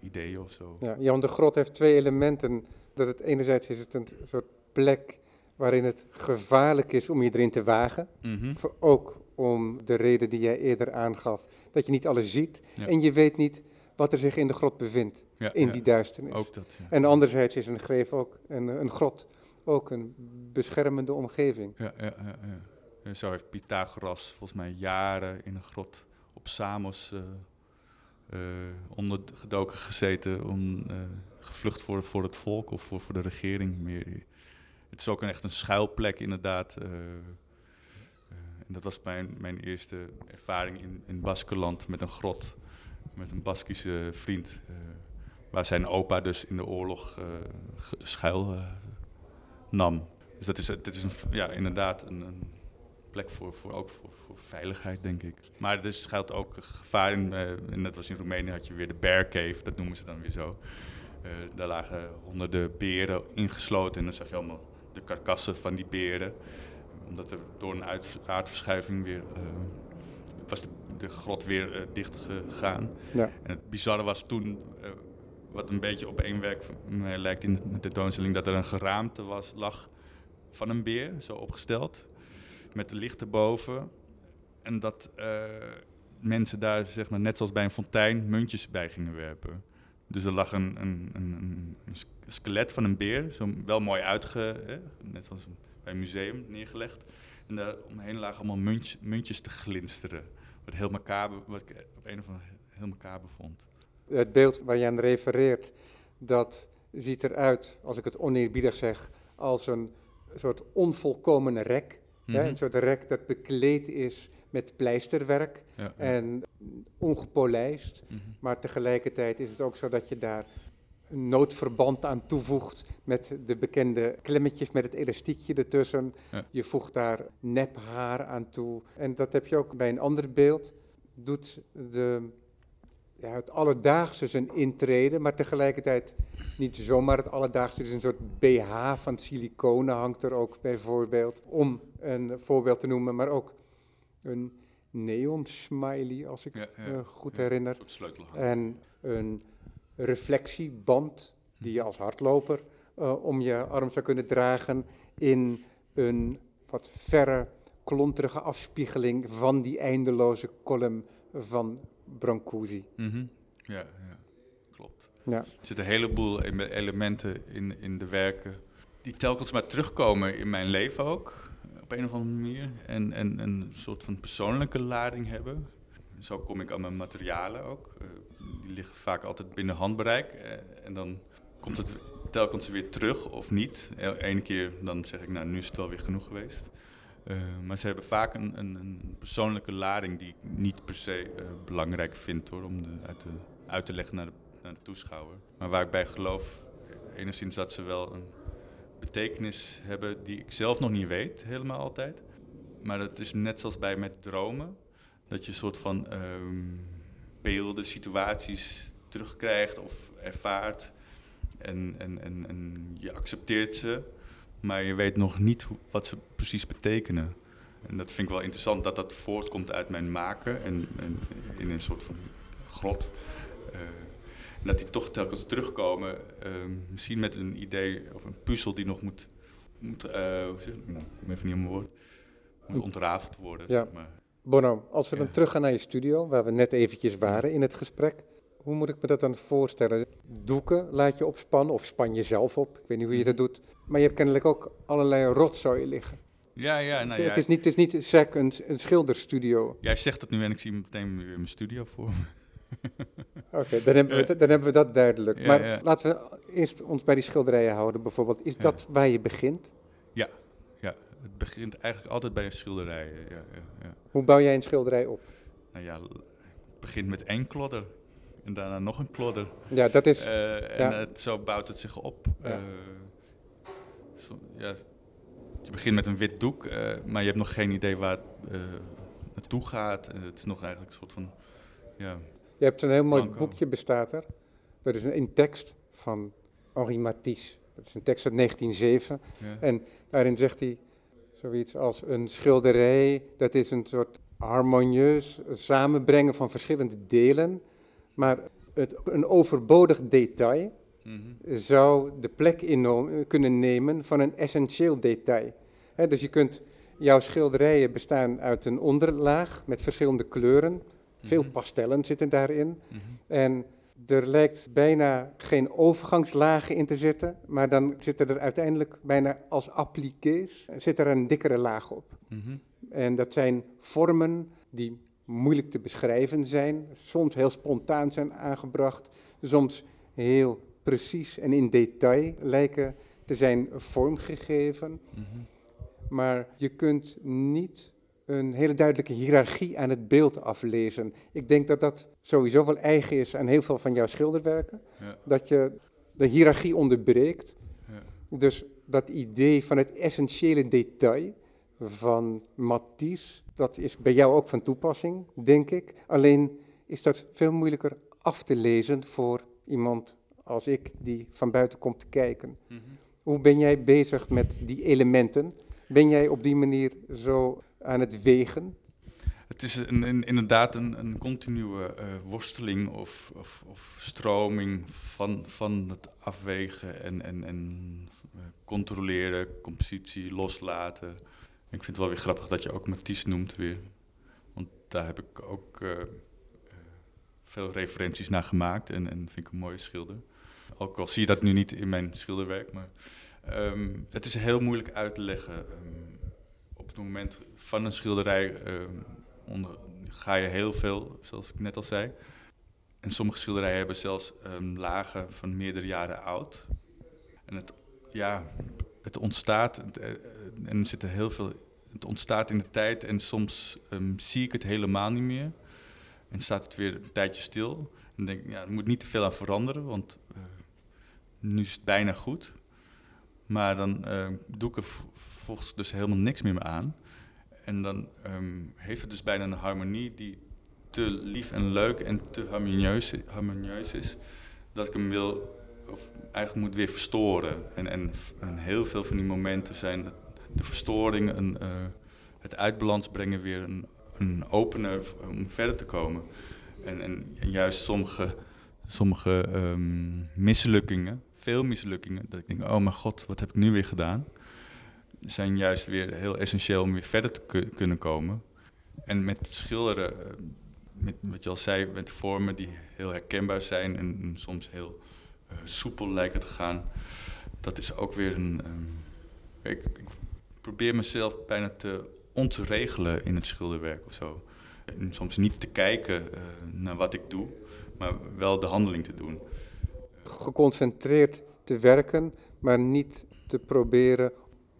Speaker 3: ideeën of zo.
Speaker 1: Ja, ja, want de grot heeft twee elementen. Dat het enerzijds is het een soort plek waarin het gevaarlijk is om je erin te wagen. Mm -hmm. Ook om de reden die jij eerder aangaf, dat je niet alles ziet ja. en je weet niet wat er zich in de grot bevindt, ja, in ja. die duisternis.
Speaker 3: Ook dat,
Speaker 1: En anderzijds is een greef ook een, een grot ook een beschermende omgeving.
Speaker 3: Ja, ja, ja, ja. Zo heeft Pythagoras volgens mij jaren in een grot op Samos uh, uh, ondergedoken gezeten, om, uh, gevlucht voor, voor het volk of voor, voor de regering. Meer. Het is ook een, echt een schuilplek inderdaad. Dat was mijn, mijn eerste ervaring in, in Baskeland met een grot, met een Baskische vriend. waar zijn opa dus in de oorlog schuil nam. Dus dat is, dit is een, ja, inderdaad een, een plek voor, voor, ook voor, voor, veiligheid, denk ik. Maar er schuilt ook gevaar in. Uh, en dat was in Roemenië, had je weer de bear cave, dat noemen ze dan weer zo. Uh, daar lagen honderden beren ingesloten en dan zag je allemaal de karkassen van die beren. Omdat er door een aardverschuiving weer... Uh, was de, de, grot weer dicht gegaan. Ja. En het bizarre was toen wat een beetje op één werk lijkt in de tentoonstelling, dat er een geraamte was, lag van een beer, zo opgesteld, met de licht erboven. En dat mensen daar, zeg maar, net zoals bij een fontein, muntjes bij gingen werpen. Dus er lag een, een, een, een skelet van een beer, zo wel mooi uitge... Hè, net zoals bij een museum neergelegd. En daar omheen lagen allemaal muntjes, muntjes te glinsteren. Wat, heel macabre, wat ik op een of andere heel macabre vond
Speaker 1: het beeld waar je aan refereert, dat ziet eruit, als ik het oneerbiedig zeg, als een soort onvolkomen rek. Mm -hmm. Een soort rek dat bekleed is met pleisterwerk ja, ja. en ongepolijst. Mm -hmm. Maar tegelijkertijd is het ook zo dat je daar een noodverband aan toevoegt met de bekende klemmetjes met het elastiekje ertussen.
Speaker 3: Ja.
Speaker 1: Je voegt daar nephaar aan toe. En dat heb je ook bij een ander beeld. Doet de, ja, het alledaagse zijn intrede, maar tegelijkertijd niet zomaar het alledaagse. Dus een soort BH van siliconen hangt er ook bijvoorbeeld. Om een voorbeeld te noemen, maar ook een neon smiley, als ik
Speaker 3: Ja, ja,
Speaker 1: me goed herinner.
Speaker 3: Een.
Speaker 1: En een reflectieband die je als hardloper eh, om je arm zou kunnen dragen in een wat verre, klonterige afspiegeling van die eindeloze column van Brancusi.
Speaker 3: Mhm. Ja, ja, klopt.
Speaker 1: Ja.
Speaker 3: Er zitten een heleboel em- elementen in, in de werken die telkens maar terugkomen in mijn leven ook, op een of andere manier. En, en een soort van persoonlijke lading hebben. Zo kom ik aan mijn materialen ook. Eh, die liggen vaak altijd binnen handbereik. eh, en dan komt het telkens weer terug of niet. Eén keer dan zeg ik, nou nu is het wel weer genoeg geweest. Eh, maar ze hebben vaak een, een, een persoonlijke lading die ik niet per se belangrijk vind hoor, om de, uit, te, uit te leggen naar de, naar de toeschouwer. Maar waar ik bij geloof, enigszins dat ze wel een betekenis hebben die ik zelf nog niet weet, helemaal altijd. Maar dat is net zoals bij met dromen, dat je een soort van ehm, beelden, situaties terugkrijgt of ervaart. En, en, en, en je accepteert ze, maar je weet nog niet hoe, wat ze precies betekenen. En dat vind ik wel interessant, dat dat voortkomt uit mijn maken en, en in een soort van grot. Eh, en dat die toch telkens terugkomen, eh, misschien met een idee of een puzzel die nog moet, moet eh, hoe zeg ik, nou, ik even niet mijn woord, moet ontrafeld worden.
Speaker 1: Ja.
Speaker 3: Zeg maar.
Speaker 1: Bono, als we dan teruggaan naar je studio, waar we net eventjes waren in het gesprek. Hoe moet ik me dat dan voorstellen? Doeken laat je opspannen of span je zelf op. Ik weet niet hoe je dat doet. Maar je hebt kennelijk ook allerlei rotzooi liggen.
Speaker 3: Ja, ja, nou ja.
Speaker 1: het, is niet, het is niet sec een, een schilderstudio.
Speaker 3: Jij zegt het nu en ik zie meteen weer mijn studio voor me.
Speaker 1: Oké, dan, hebben we dat- dan hebben we dat duidelijk.
Speaker 3: Ja,
Speaker 1: maar
Speaker 3: ja.
Speaker 1: laten we eerst ons bij die schilderijen houden bijvoorbeeld. Is dat waar je begint?
Speaker 3: Het begint eigenlijk altijd bij een schilderij. Ja, ja, ja.
Speaker 1: Hoe bouw jij een schilderij op?
Speaker 3: Nou ja, het begint met één klodder en daarna nog een klodder.
Speaker 1: Ja, dat is...
Speaker 3: Eh, en het, zo bouwt het zich op. Eh, je begint met een wit doek, eh, maar je hebt nog geen idee waar het naartoe gaat. Het is nog eigenlijk een soort van... Ja,
Speaker 1: Je hebt zo'n heel mooi boekje bestaat er. Dat is een, in tekst van Henri Matisse. Dat is een tekst uit 1907.
Speaker 3: ja.
Speaker 1: En daarin zegt hij zoiets als een schilderij, dat is een soort harmonieus samenbrengen van verschillende delen. Maar het, een overbodig detail
Speaker 3: Mhm.
Speaker 1: zou de plek kunnen nemen van een essentieel detail. Dus je kunt, jouw schilderijen bestaan uit een onderlaag met verschillende kleuren. Veel
Speaker 3: Mhm.
Speaker 1: pastellen zitten daarin.
Speaker 3: Mhm.
Speaker 1: En er lijkt bijna geen overgangslagen in te zitten, maar dan zitten er uiteindelijk bijna als appliqués zit er een dikkere laag op.
Speaker 3: Mhm.
Speaker 1: En dat zijn vormen die moeilijk te beschrijven zijn, soms heel spontaan zijn aangebracht, soms heel precies en in detail lijken te zijn vormgegeven.
Speaker 3: Mhm.
Speaker 1: Maar je kunt niet een hele duidelijke hiërarchie aan het beeld aflezen. Ik denk dat dat sowieso wel eigen is aan heel veel van jouw schilderwerken.
Speaker 3: Ja.
Speaker 1: Dat je de hiërarchie onderbreekt.
Speaker 3: Ja.
Speaker 1: Dus dat idee van het essentiële detail van Matisse, dat is bij jou ook van toepassing, denk ik. Alleen is dat veel moeilijker af te lezen voor iemand als ik die van buiten komt te kijken.
Speaker 3: Mhm.
Speaker 1: Hoe ben jij bezig met die elementen? Ben jij op die manier zo aan het wegen?
Speaker 3: Het is een, een- inderdaad een, continue eh, worsteling of, of, of stroming van, van het afwegen en, en, en eh, controleren, compositie, loslaten. Ik vind het wel weer grappig dat je ook Matisse noemt weer. Want daar heb ik ook eh, veel referenties naar gemaakt en, en vind ik een mooie schilder. Ook al zie je dat nu niet in mijn schilderwerk, maar ehm, het is heel moeilijk uit te leggen. Ehm, het moment van een schilderij ehm, onder, ga je heel veel, zoals ik net al zei. En sommige schilderijen hebben zelfs ehm, lagen van meerdere jaren oud. En het, ja, het ontstaat het, eh, en er zitten heel veel. Het ontstaat in de tijd en soms ehm, zie ik het helemaal niet meer. En staat het weer een tijdje stil. En denk ik, ja, er moet niet te veel aan veranderen, want eh, nu is het bijna goed. Maar dan doe ik er volgens dus helemaal niks meer aan. En dan um, heeft het dus bijna een harmonie die te lief en leuk en te harmonieus, harmonieus is. Dat ik hem wil, of eigenlijk moet weer verstoren. En, en, en heel veel van die momenten zijn de verstoring, een, uh, het uitbalans brengen weer een, een opener om verder te komen. En, en, juist sommige, sommige um, mislukkingen, veel mislukkingen, dat ik denk, oh mijn god, wat heb ik nu weer gedaan? Zijn juist weer heel essentieel om weer verder te kunnen komen. En met schilderen, eh, met wat je al zei, met vormen die heel herkenbaar zijn en, soms heel uh, soepel lijken te gaan, dat is ook weer een. Um, ik, probeer mezelf bijna te ontregelen in het schilderwerk of zo. En soms niet te kijken uh, naar wat ik doe, maar wel de handeling te doen.
Speaker 1: Geconcentreerd te werken, maar niet te proberen,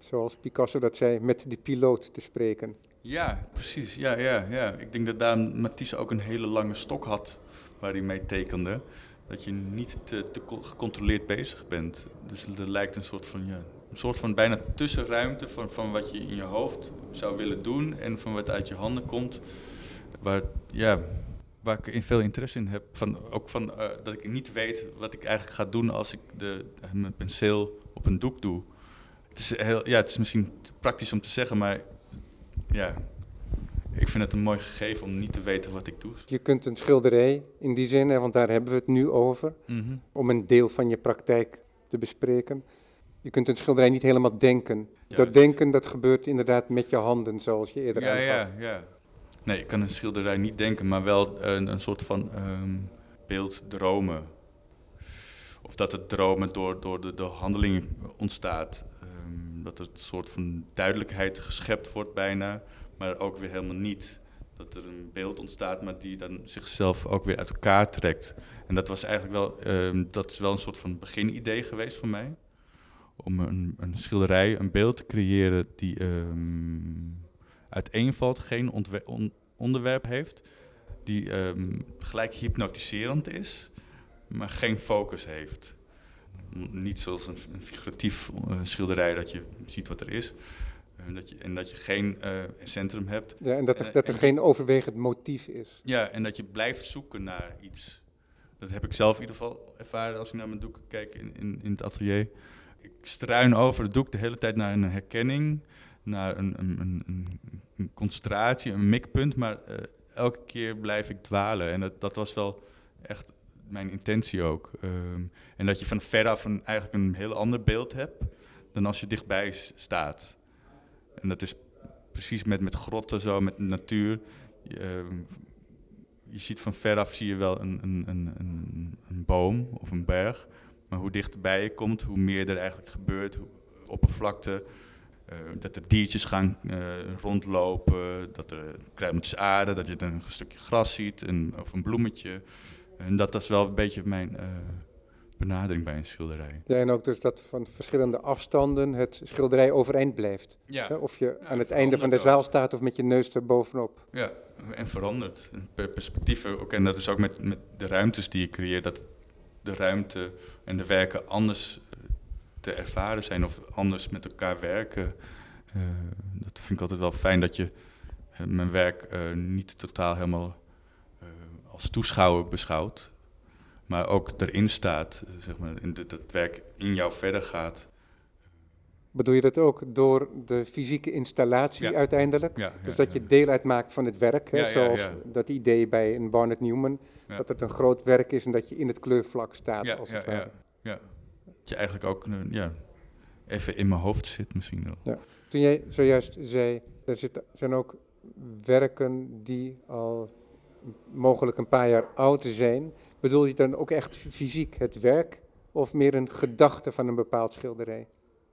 Speaker 1: zoals Picasso dat zei, met de piloot te spreken.
Speaker 3: Ja, precies. Ja, ja, ja. Ik denk dat daar Matisse ook een hele lange stok had waar hij mee tekende. Dat je niet te, gecontroleerd bezig bent. Dus er lijkt een soort van een soort van bijna tussenruimte van, van wat je in je hoofd zou willen doen en van wat uit je handen komt. Waar, ja, waar ik veel interesse in heb. Van, ook van, uh, dat ik niet weet wat ik eigenlijk ga doen als ik de, mijn penseel op een doek doe. Het is, heel, ja, het is misschien praktisch om te zeggen, maar ja, ik vind het een mooi gegeven om niet te weten wat ik doe.
Speaker 1: Je kunt een schilderij in die zin, want daar hebben we het nu over, mm -hmm. om een deel van je praktijk te bespreken. Je kunt een schilderij niet helemaal denken. dat denken, dat gebeurt inderdaad met je handen, zoals je eerder
Speaker 3: ja,
Speaker 1: aangaf.
Speaker 3: Ja, ja. Nee, ik kan een schilderij niet denken, maar wel een, een soort van um, beeld dromen. Of dat het dromen door, door de, de handeling ontstaat. Dat er een soort van duidelijkheid geschept wordt bijna, maar ook weer helemaal niet. Dat er een beeld ontstaat, maar die dan zichzelf ook weer uit elkaar trekt. En dat was eigenlijk wel, um, dat is wel een soort van beginidee geweest voor mij om een, een, schilderij, een beeld te creëren die um, uiteenvalt, geen on onderwerp heeft, die um, gelijk hypnotiserend is, maar geen focus heeft. Niet zoals een, een figuratief uh, schilderij dat je ziet wat er is. Uh, dat je, en dat je geen uh, centrum hebt.
Speaker 1: Ja, en dat er, dat er en, geen overwegend motief is.
Speaker 3: Ja, en dat je blijft zoeken naar iets. Dat heb ik zelf in ieder geval ervaren als ik naar mijn doeken kijk in, in, in het atelier ik struin over het doek de hele tijd naar een herkenning, naar een, een, een, een concentratie, een mikpunt, maar elke keer blijf ik dwalen. En dat, dat was wel echt mijn intentie ook. Um, en dat je van veraf een, eigenlijk een heel ander beeld hebt dan als je dichtbij staat. En dat is precies met, met grotten zo, met natuur. Je, je ziet van veraf zie je wel een, een, een, een, een boom of een berg. Maar hoe dichterbij je komt, hoe meer er eigenlijk gebeurt. Oppervlakte, uh, dat er diertjes gaan uh, rondlopen, dat er kruimeltjes aarde, dat je een stukje gras ziet en, of een bloemetje. En dat, dat is wel een beetje mijn uh, benadering bij een schilderij.
Speaker 1: Ja, en ook dus dat van verschillende afstanden het schilderij overeind blijft. Ja. Of je ja, aan het einde van de zaal staat of met je neus er bovenop.
Speaker 3: Ja, en verandert. Per perspectief ook. En dat is ook met, met de ruimtes die je creëert, dat de ruimte en de werken anders eh, te ervaren zijn of anders met elkaar werken. Uh, dat vind ik altijd wel fijn dat je mijn werk uh, niet totaal helemaal als toeschouwer beschouwt, maar ook erin staat, zeg maar, in de, dat het werk in jou verder gaat.
Speaker 1: Bedoel je dat ook door de fysieke installatie
Speaker 3: ja.
Speaker 1: uiteindelijk?
Speaker 3: Ja,
Speaker 1: dus dat je deel uitmaakt van het werk, hè, zoals dat idee bij een Barnett Newman, dat het een groot werk is en dat je in het kleurvlak staat. als het ware.
Speaker 3: ja. Dat je eigenlijk ook ja, even in mijn hoofd zit misschien wel.
Speaker 1: Ja. Toen jij zojuist zei, er zit, zijn ook werken die al mogelijk een paar jaar oud zijn. Bedoel je dan ook echt fysiek het werk of meer een gedachte van een bepaald schilderij?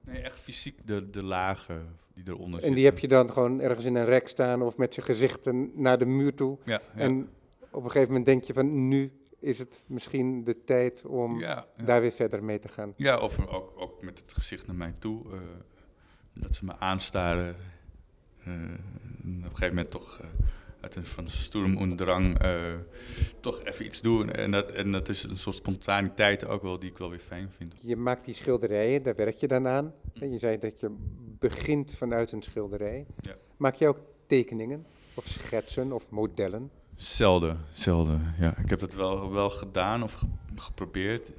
Speaker 3: Nee, echt fysiek de, de lagen die eronder
Speaker 1: zitten.
Speaker 3: En
Speaker 1: die heb je dan gewoon ergens in een rek staan of met zijn gezichten naar de muur toe.
Speaker 3: Ja, ja.
Speaker 1: En op een gegeven moment denk je van nu is het misschien de tijd om
Speaker 3: ja.
Speaker 1: daar weer verder mee te gaan.
Speaker 3: Ja, of ook, ook met het gezicht naar mij toe. Uh, dat ze me aanstaren. Uh, en op een gegeven moment toch uh, uit een van Sturm und Drang eh, toch even iets doen. En dat, en dat is een soort spontaniteit ook wel die ik wel weer fijn vind.
Speaker 1: Je maakt die schilderijen, daar werk je dan aan. En je zei dat je begint vanuit een schilderij.
Speaker 3: Ja.
Speaker 1: Maak je ook tekeningen of schetsen of modellen?
Speaker 3: Zelden, zelden. Ja, ik heb dat wel, wel gedaan of ge- geprobeerd eh,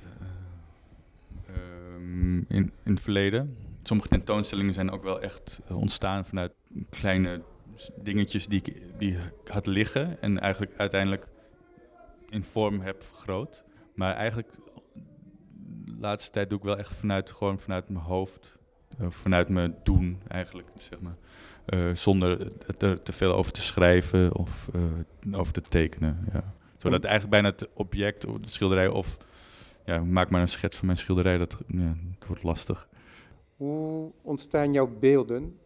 Speaker 3: ehm, in, in het verleden. Sommige tentoonstellingen zijn ook wel echt ontstaan vanuit kleine dingetjes die ik die had liggen en eigenlijk uiteindelijk in vorm heb vergroot. Maar eigenlijk de laatste tijd doe ik wel echt vanuit, gewoon vanuit mijn hoofd, eh, vanuit mijn doen eigenlijk, zeg maar. Eh, zonder er te veel over te schrijven of eh, over te tekenen. Ja. Zodat eigenlijk bijna het object, of de schilderij, of ja, maak maar een schets van mijn schilderij, dat, ja, dat wordt lastig.
Speaker 1: Hoe ontstaan jouw beelden?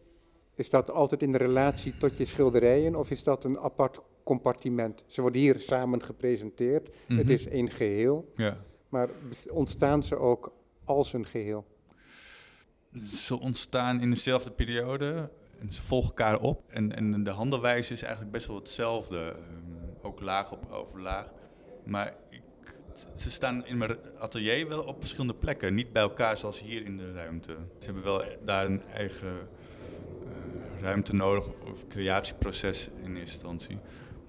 Speaker 1: Is dat altijd in relatie tot je schilderijen of is dat een apart compartiment? Ze worden hier samen gepresenteerd. Het
Speaker 3: Mhm.
Speaker 1: is één geheel,
Speaker 3: Ja.
Speaker 1: maar ontstaan ze ook als een geheel?
Speaker 3: Ze ontstaan in dezelfde periode en ze volgen elkaar op. En, en de handelwijze is eigenlijk best wel hetzelfde, ehm, ook laag op over laag. Maar ik, ze staan in mijn atelier wel op verschillende plekken, niet bij elkaar zoals hier in de ruimte. Ze hebben wel daar een eigen ruimte nodig of, creatieproces in instantie.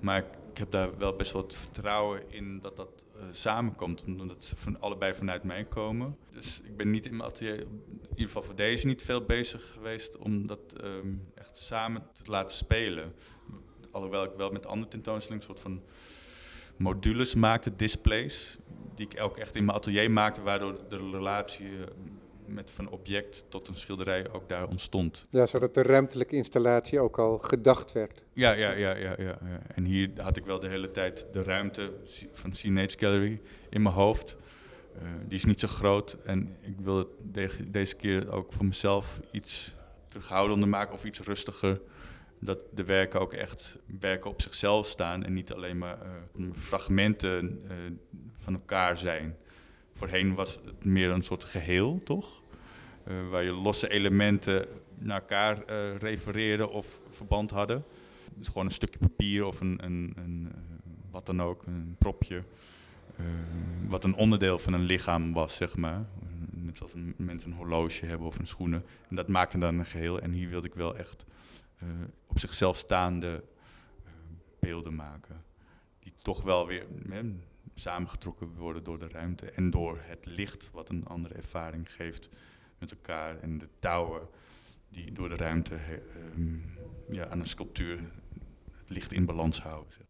Speaker 3: Maar ik, heb daar wel best het vertrouwen in dat dat eh, samenkomt, omdat ze van allebei vanuit mij komen. Dus ik ben niet in mijn atelier, in ieder geval voor deze, niet veel bezig geweest om dat ehm, echt samen te laten spelen. Alhoewel ik wel met andere tentoonstellingen een soort van modules maakte, displays, die ik ook echt in mijn atelier maakte, waardoor de relatie eh, met van object tot een schilderij ook daar ontstond.
Speaker 1: Ja, zodat de ruimtelijke installatie ook al gedacht werd.
Speaker 3: Ja, ja, ja, ja, ja. En hier had ik wel de hele tijd de ruimte van CNH Gallery in mijn hoofd. Eh, die is niet zo groot en ik wil het de- deze keer ook voor mezelf iets terughoudender maken of iets rustiger. Dat de werken ook echt werken op zichzelf staan en niet alleen maar eh, fragmenten eh, van elkaar zijn. Voorheen was het meer een soort geheel, toch? Eh, waar je losse elementen naar elkaar eh refereerden of verband hadden. Dus gewoon een stukje papier of een, een, een eh, wat dan ook, een propje. wat een onderdeel van een lichaam was, zeg maar. Net zoals mensen een horloge hebben of een schoenen. En dat maakte dan een geheel. En hier wilde ik wel echt op zichzelf staande beelden maken. Die toch wel weer samengetrokken worden door de ruimte en door het licht, wat een andere ervaring geeft met elkaar. En de touwen die door de ruimte ehm, ja, aan een sculptuur het licht in balans houden. zeg.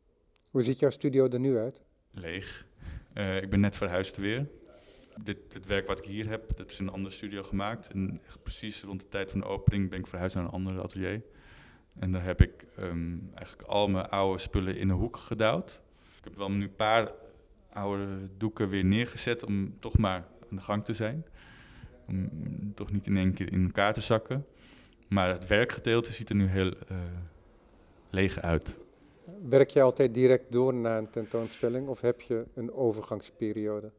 Speaker 1: Hoe ziet jouw studio er nu uit?
Speaker 3: Leeg. Eh, ik ben net verhuisd weer. Dit, dit werk wat ik hier heb, dat is in een andere studio gemaakt. En echt precies rond de tijd van de opening ben ik verhuisd naar een ander atelier. En daar heb ik ehm, eigenlijk al mijn oude spullen in een hoek gedouwd. Ik heb wel nu een paar oude doeken weer neergezet om toch maar aan de gang te zijn. Om toch niet in één keer in elkaar te zakken. Maar het werkgedeelte ziet er nu heel eh, leeg uit.
Speaker 1: Werk je altijd direct door naar een tentoonstelling of heb je een overgangsperiode?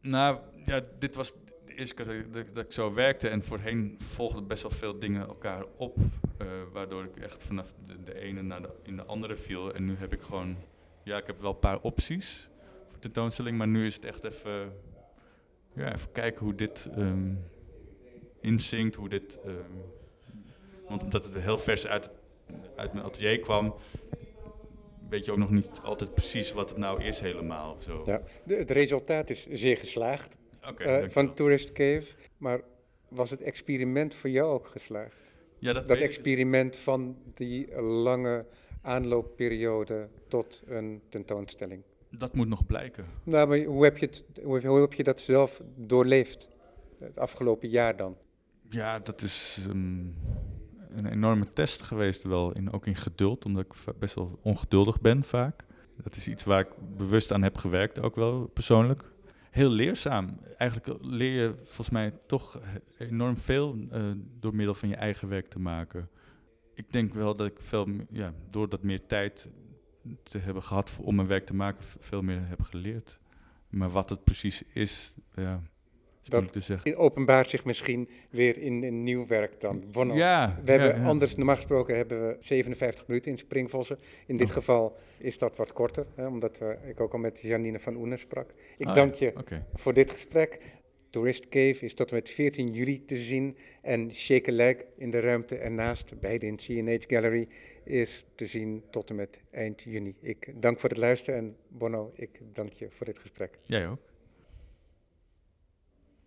Speaker 3: Nou, ja, dit was de eerste keer dat ik, dat- dat ik zo werkte. En voorheen volgden best wel veel dingen elkaar op. eh, waardoor ik echt vanaf de, de ene naar de, in de andere viel. En nu heb ik gewoon... Ja, ik heb wel een paar opties voor tentoonstelling. Maar nu is het echt even... Ja, even kijken hoe dit ehm inzinkt. Hoe dit... ehm, want omdat het heel vers uit, uit mijn atelier kwam... Weet je ook nog niet altijd precies wat het nou is helemaal. Zo.
Speaker 1: Ja. De- het resultaat is zeer geslaagd eh, van Tourist Cave, maar was het experiment voor jou ook geslaagd?
Speaker 3: Ja, dat,
Speaker 1: Dat experiment van die lange aanloopperiode tot een tentoonstelling.
Speaker 3: Dat moet nog blijken.
Speaker 1: Nou, maar hoe heb je, het, hoe, hoe heb je dat zelf doorleefd? Het afgelopen jaar dan?
Speaker 3: Ja, dat is ehm, een enorme test geweest wel. In, ook in geduld, omdat ik best wel ongeduldig ben vaak. Dat is iets waar ik bewust aan heb gewerkt, ook wel persoonlijk. Heel leerzaam. Eigenlijk leer je volgens mij toch enorm veel eh, door middel van je eigen werk te maken. Ik denk wel dat ik veel, ja, door dat meer tijd te hebben gehad om mijn werk te maken, veel meer heb geleerd. Maar wat het precies is, ja, is moeilijk te zeggen.
Speaker 1: Het openbaart zich misschien weer in een nieuw werk dan.
Speaker 3: Ja,
Speaker 1: We hebben
Speaker 3: ja, ja.
Speaker 1: anders, normaal gesproken hebben we 57 minuten in Springvossen. In dit
Speaker 3: Oh.
Speaker 1: geval is dat wat korter, hè, omdat we, ik ook al met Janine van Oenen sprak. Ik
Speaker 3: Ah,
Speaker 1: dank je voor dit gesprek. Tourist Cave is tot en met 14 juli te zien. En Shake a Leg in de ruimte ernaast, beide in CNH Gallery, is te zien tot en met eind juni. Ik dank voor het luisteren en Bono, ik dank je voor dit gesprek.
Speaker 3: Jij ook.